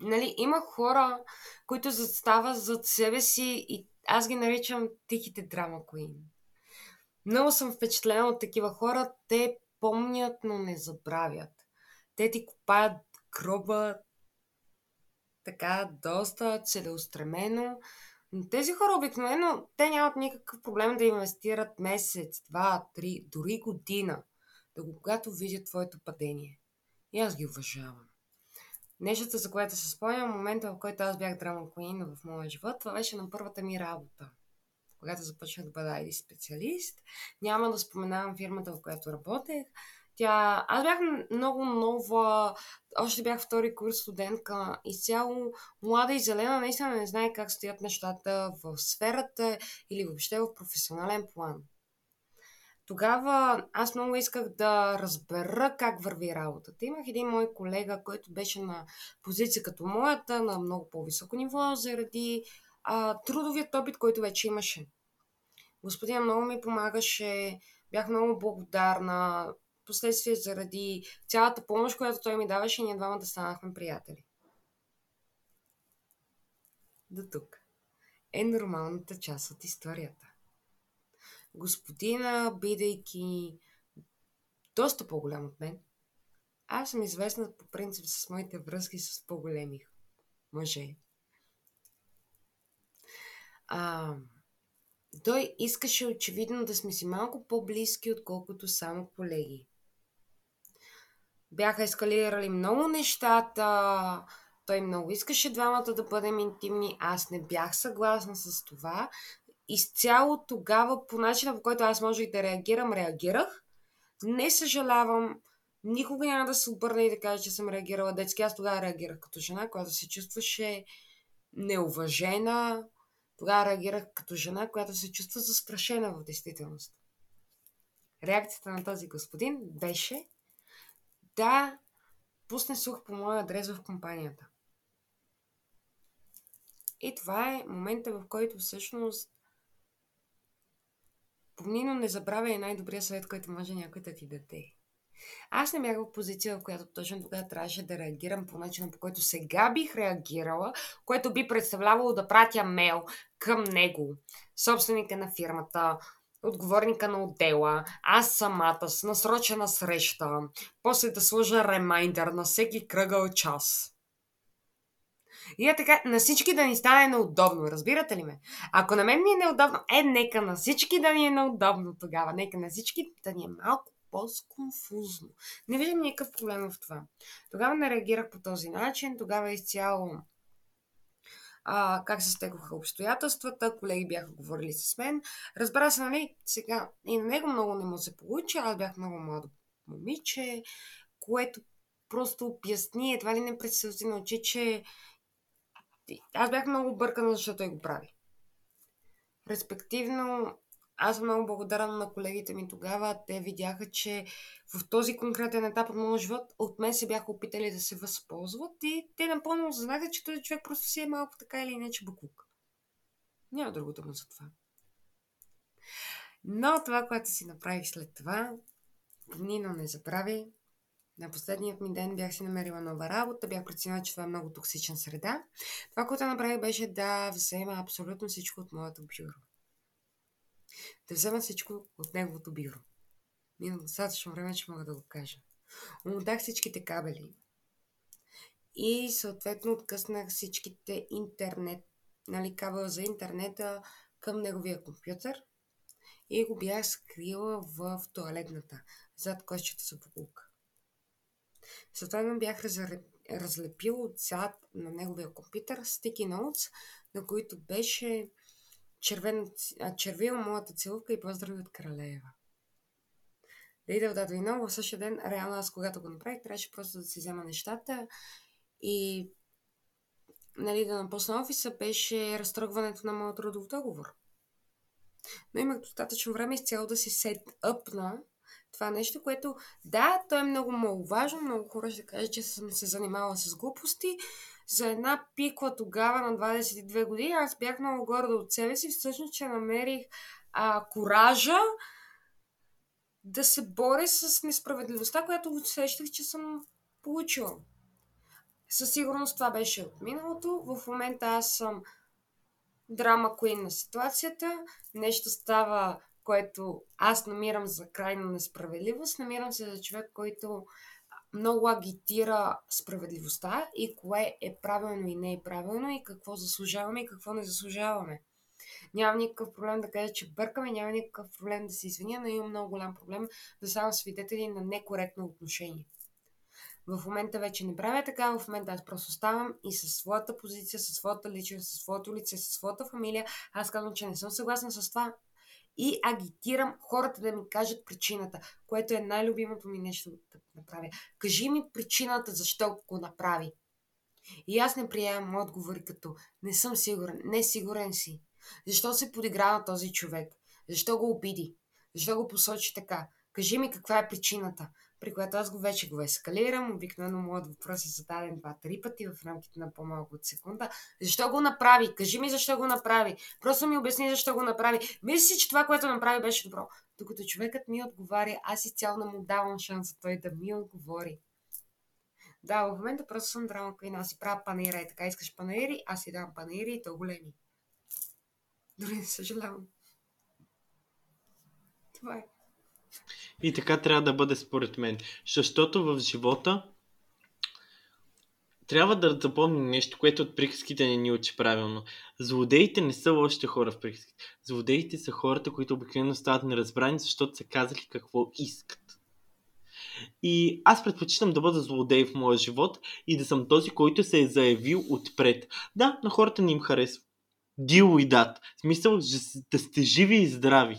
Нали, има хора, които застават зад себе си и аз ги наричам тихите драма queen. Много съм впечатлена от такива хора. Те помнят, но не забравят. Те ти копаят гроба така доста целеустремено. Но тези хора обикновено, те нямат никакъв проблем да инвестират месец, два, три, дори година, да когато видят твоето падение. И аз ги уважавам. Нещата, за което се спомням, момента, в който аз бях драма Queen в моя живот, това беше на първата ми работа. Когато започнах да бъда ID специалист, няма да споменавам фирмата, в която работех. Тя... Аз бях много нова, още бях втори курс студентка, изцяло млада и зелена, наистина не знае как стоят нещата в сферата или въобще в професионален план. Тогава аз много исках да разбера как върви работата. Имах един мой колега, който беше на позиция като моята, на много по-високо ниво, заради а, трудовият опит, който вече имаше. Господин много ми помагаше, бях много благодарна. Последствие заради цялата помощ, която той ми даваше, ние двамата станахме приятели. До тук е нормалната част от историята господина, бидейки доста по-голям от мен, аз съм известна по принцип с моите връзки с по-големи мъже. А, той искаше очевидно да сме си малко по-близки, отколкото само колеги. Бяха ескалирали много нещата, той много искаше двамата да бъдем интимни, аз не бях съгласна с това, изцяло тогава, по начина, по който аз можех да реагирам, реагирах. Не съжалявам, никога няма да се обърна и да кажа, че съм реагирала детски. Аз тогава реагирах като жена, която се чувстваше неуважена. Тогава реагирах като жена, която се чувства застрашена в действителност. Реакцията на този господин беше да пусне слух по моя адрес в компанията. И това е момента, в който всъщност Помни, не забравяй най-добрия съвет, който може някой да ти даде. Аз не бях в позиция, в която точно тогава трябваше да реагирам по начина, по който сега бих реагирала, което би представлявало да пратя мейл към него, собственика на фирмата, отговорника на отдела, аз самата с насрочена среща, после да сложа ремайндър на всеки кръгъл час. И е така, на всички да ни стане неудобно, разбирате ли ме? Ако на мен ми е неудобно, е, нека на всички да ни е неудобно тогава. Нека на всички да ни е малко по-сконфузно. Не виждам никакъв проблем в това. Тогава не реагирах по този начин, тогава изцяло а, как се стекоха обстоятелствата, колеги бяха говорили с мен. Разбра се, нали, сега и на него много не му се получи, аз бях много младо момиче, което просто обясни, едва ли не пред на очи, че аз бях много объркана, защото той го прави. Респективно, аз съм много благодарна на колегите ми тогава. Те видяха, че в този конкретен етап от моят живот от мен се бяха опитали да се възползват и те напълно осъзнаха, че този човек просто си е малко така или иначе буклук. Няма друго дума за това. Но това, което си направих след това, Нино не забрави, на последният ми ден бях си намерила нова работа, бях преценила, че това е много токсична среда. Това, което направих, беше да взема абсолютно всичко от моето бюро. Да взема всичко от неговото бюро. Мина достатъчно време, че мога да го кажа. Умотах всичките кабели. И съответно откъснах всичките интернет, нали, кабел за интернета към неговия компютър. И го бях скрила в туалетната, зад кошчето за покулка. Съответно бях разлепил отзад на неговия компютър стики notes, на които беше червен, червил моята целувка и поздрави от Кралеева. Да иде от много в същия ден, реално аз когато го направих, трябваше просто да си взема нещата и нали, да напусна офиса беше разтръгването на моят трудов договор. Но имах достатъчно време изцяло да си сет на Това нещо, което, да, то е много, много важно. Много хора ще кажат, че съм се занимавала с глупости. За една пикла тогава на 22 години аз бях много горда от себе си, всъщност, че намерих а, коража да се боря с несправедливостта, която усещах, че съм получила. Със сигурност това беше от миналото. В момента аз съм драма куин на ситуацията. Нещо става, което аз намирам за крайна несправедливост. Намирам се за човек, който много агитира справедливостта и кое е правилно и не е правилно и какво заслужаваме и какво не заслужаваме. Нямам никакъв проблем да кажа, че бъркаме, няма никакъв проблем да се извиня, но имам много голям проблем да ставам свидетели на некоректно отношение. В момента вече не правя така, в момента аз просто ставам и със своята позиция, със своята личност, със своето лице, със своята фамилия, аз казвам, че не съм съгласна с това и агитирам хората да ми кажат причината, което е най-любимото ми нещо да направя. Кажи ми причината защо го направи. И аз не приемам отговори като не съм сигурен, не сигурен си. Защо се подигра на този човек? Защо го обиди? Защо го посочи така? Кажи ми каква е причината при което аз го вече го ескалирам. Обикновено моят въпрос е зададен два-три пъти в рамките на по-малко от секунда. Защо го направи? Кажи ми защо го направи. Просто ми обясни защо го направи. Мисля си, че това, което направи, беше добро. Докато човекът ми отговаря, аз изцяло не му давам шанса той да ми отговори. Да, в момента просто съм драма и аз си правя панера и така искаш панери, аз си дам панери и то големи. Дори не съжалявам. Това е. И така трябва да бъде според мен. Защото в живота трябва да запомним нещо, което от приказките не ни учи правилно. Злодеите не са лошите хора в приказките. Злодеите са хората, които обикновено стават неразбрани, защото са казали какво искат. И аз предпочитам да бъда злодей в моя живот и да съм този, който се е заявил отпред. Да, на хората не им харесва. Дило и дат. В смисъл да сте живи и здрави.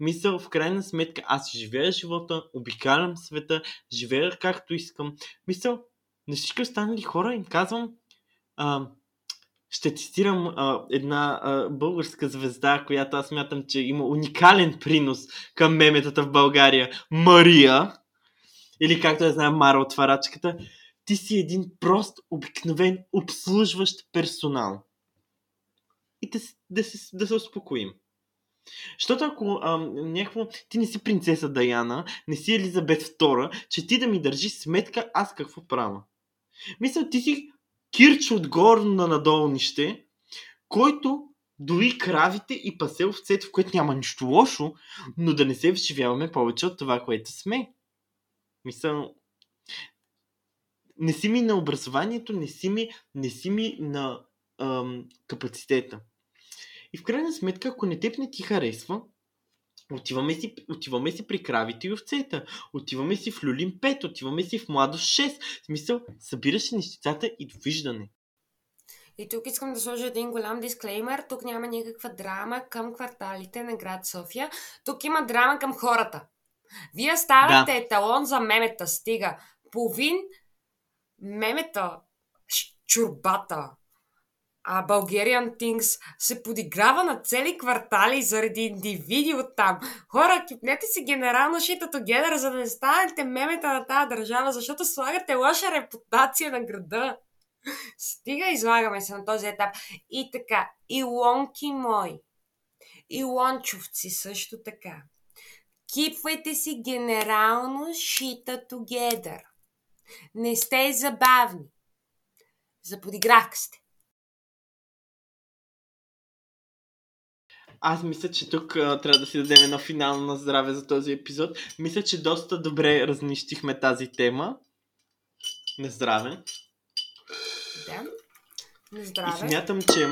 Мисъл, в крайна сметка, аз живея живота, обикалям света, живея както искам. Мисъл, на всички останали хора им казвам, а, ще цитирам а, една а, българска звезда, която аз мятам, че има уникален принос към меметата в България. Мария, или както я знам, Мара от Фарачката. Ти си един прост, обикновен, обслужващ персонал. И да, да, се, да се успокоим. Защото ако ам, някакво, ти не си принцеса Даяна, не си Елизабет II, че ти да ми държиш сметка аз какво правя. Мисля, ти си кирч отгоре на надолнище, който дори кравите и пасе овцете, в което няма нищо лошо, но да не се вживяваме повече от това, което сме. Мисля, не си ми на образованието, не си ми, не си ми на ам, капацитета. И в крайна сметка, ако не теб не ти харесва, Отиваме си, отиваме си при кравите и овцета. Отиваме си в Люлин 5, отиваме си в Младост 6. В смисъл, събираш нещицата и довиждане. И тук искам да сложа един голям дисклеймер. Тук няма никаква драма към кварталите на град София. Тук има драма към хората. Вие ставате да. еталон за мемета. Стига. Половин мемета, чурбата, а Bulgarian Things се подиграва на цели квартали заради индивиди от там. Хора, кипнете си генерално шитато гедър, за да не станете мемета на тази държава, защото слагате лоша репутация на града. Стига излагаме се на този етап. И така, и лонки мои, и лончовци също така. Кипвайте си генерално шита together. Не сте забавни. За подигравка сте. Аз мисля, че тук а, трябва да си дадем едно финално на здраве за този епизод. Мисля, че доста добре разнищихме тази тема. На здраве. Да. На здраве. И смятам, че...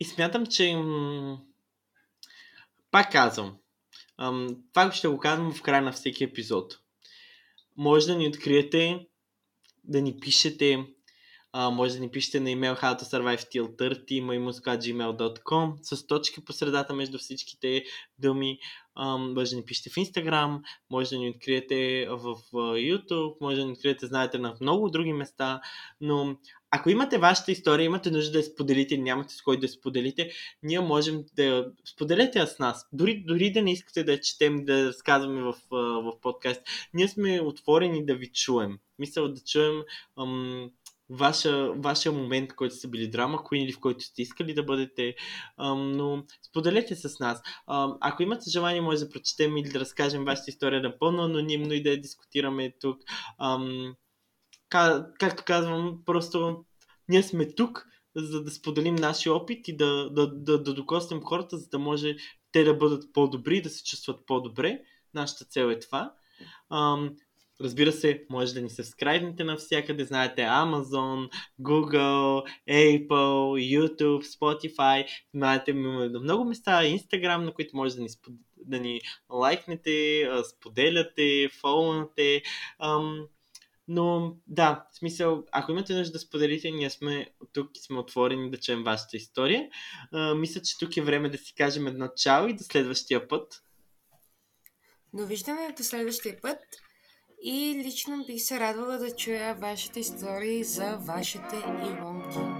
И смятам, че... Пак казвам. Ам, това ще го казвам в края на всеки епизод. Може да ни откриете, да ни пишете а, може да ни пишете на имейл how to survive till 30 maimuska.gmail.com с точки по средата между всичките думи. А, може да ни пишете в Instagram, може да ни откриете в YouTube, може да ни откриете, знаете, на много други места, но ако имате вашата история, имате нужда да я споделите, нямате с кой да я споделите, ние можем да я споделете я с нас. Дори, дори да не искате да я четем, да разказваме в, в подкаст, ние сме отворени да ви чуем. Мисля да чуем ам, ваша, вашия момент, в който сте били драма Queen или в който сте искали да бъдете, ам, но споделете с нас. Ам, ако имате желание, може да прочетем или да разкажем вашата история напълно анонимно и да я дискутираме тук. Ам, как, както казвам, просто ние сме тук, за да споделим нашия опит и да, да, да, да докоснем хората, за да може те да бъдат по-добри, да се чувстват по-добре. Нашата цел е това. Ам, Разбира се, може да ни сабскрайбнете навсякъде. Знаете Amazon, Google, Apple, YouTube, Spotify. Знаете, имаме на много места. Instagram, на които може да ни, спод... да ни лайкнете, споделяте, фолнате. Ам, но да, в смисъл, ако имате нужда да споделите, ние сме тук и сме отворени да чуем вашата история. А, мисля, че тук е време да си кажем едно чао и до следващия път. Довиждане до следващия път. И лично бих се радвала да чуя вашите истории за вашите илонки.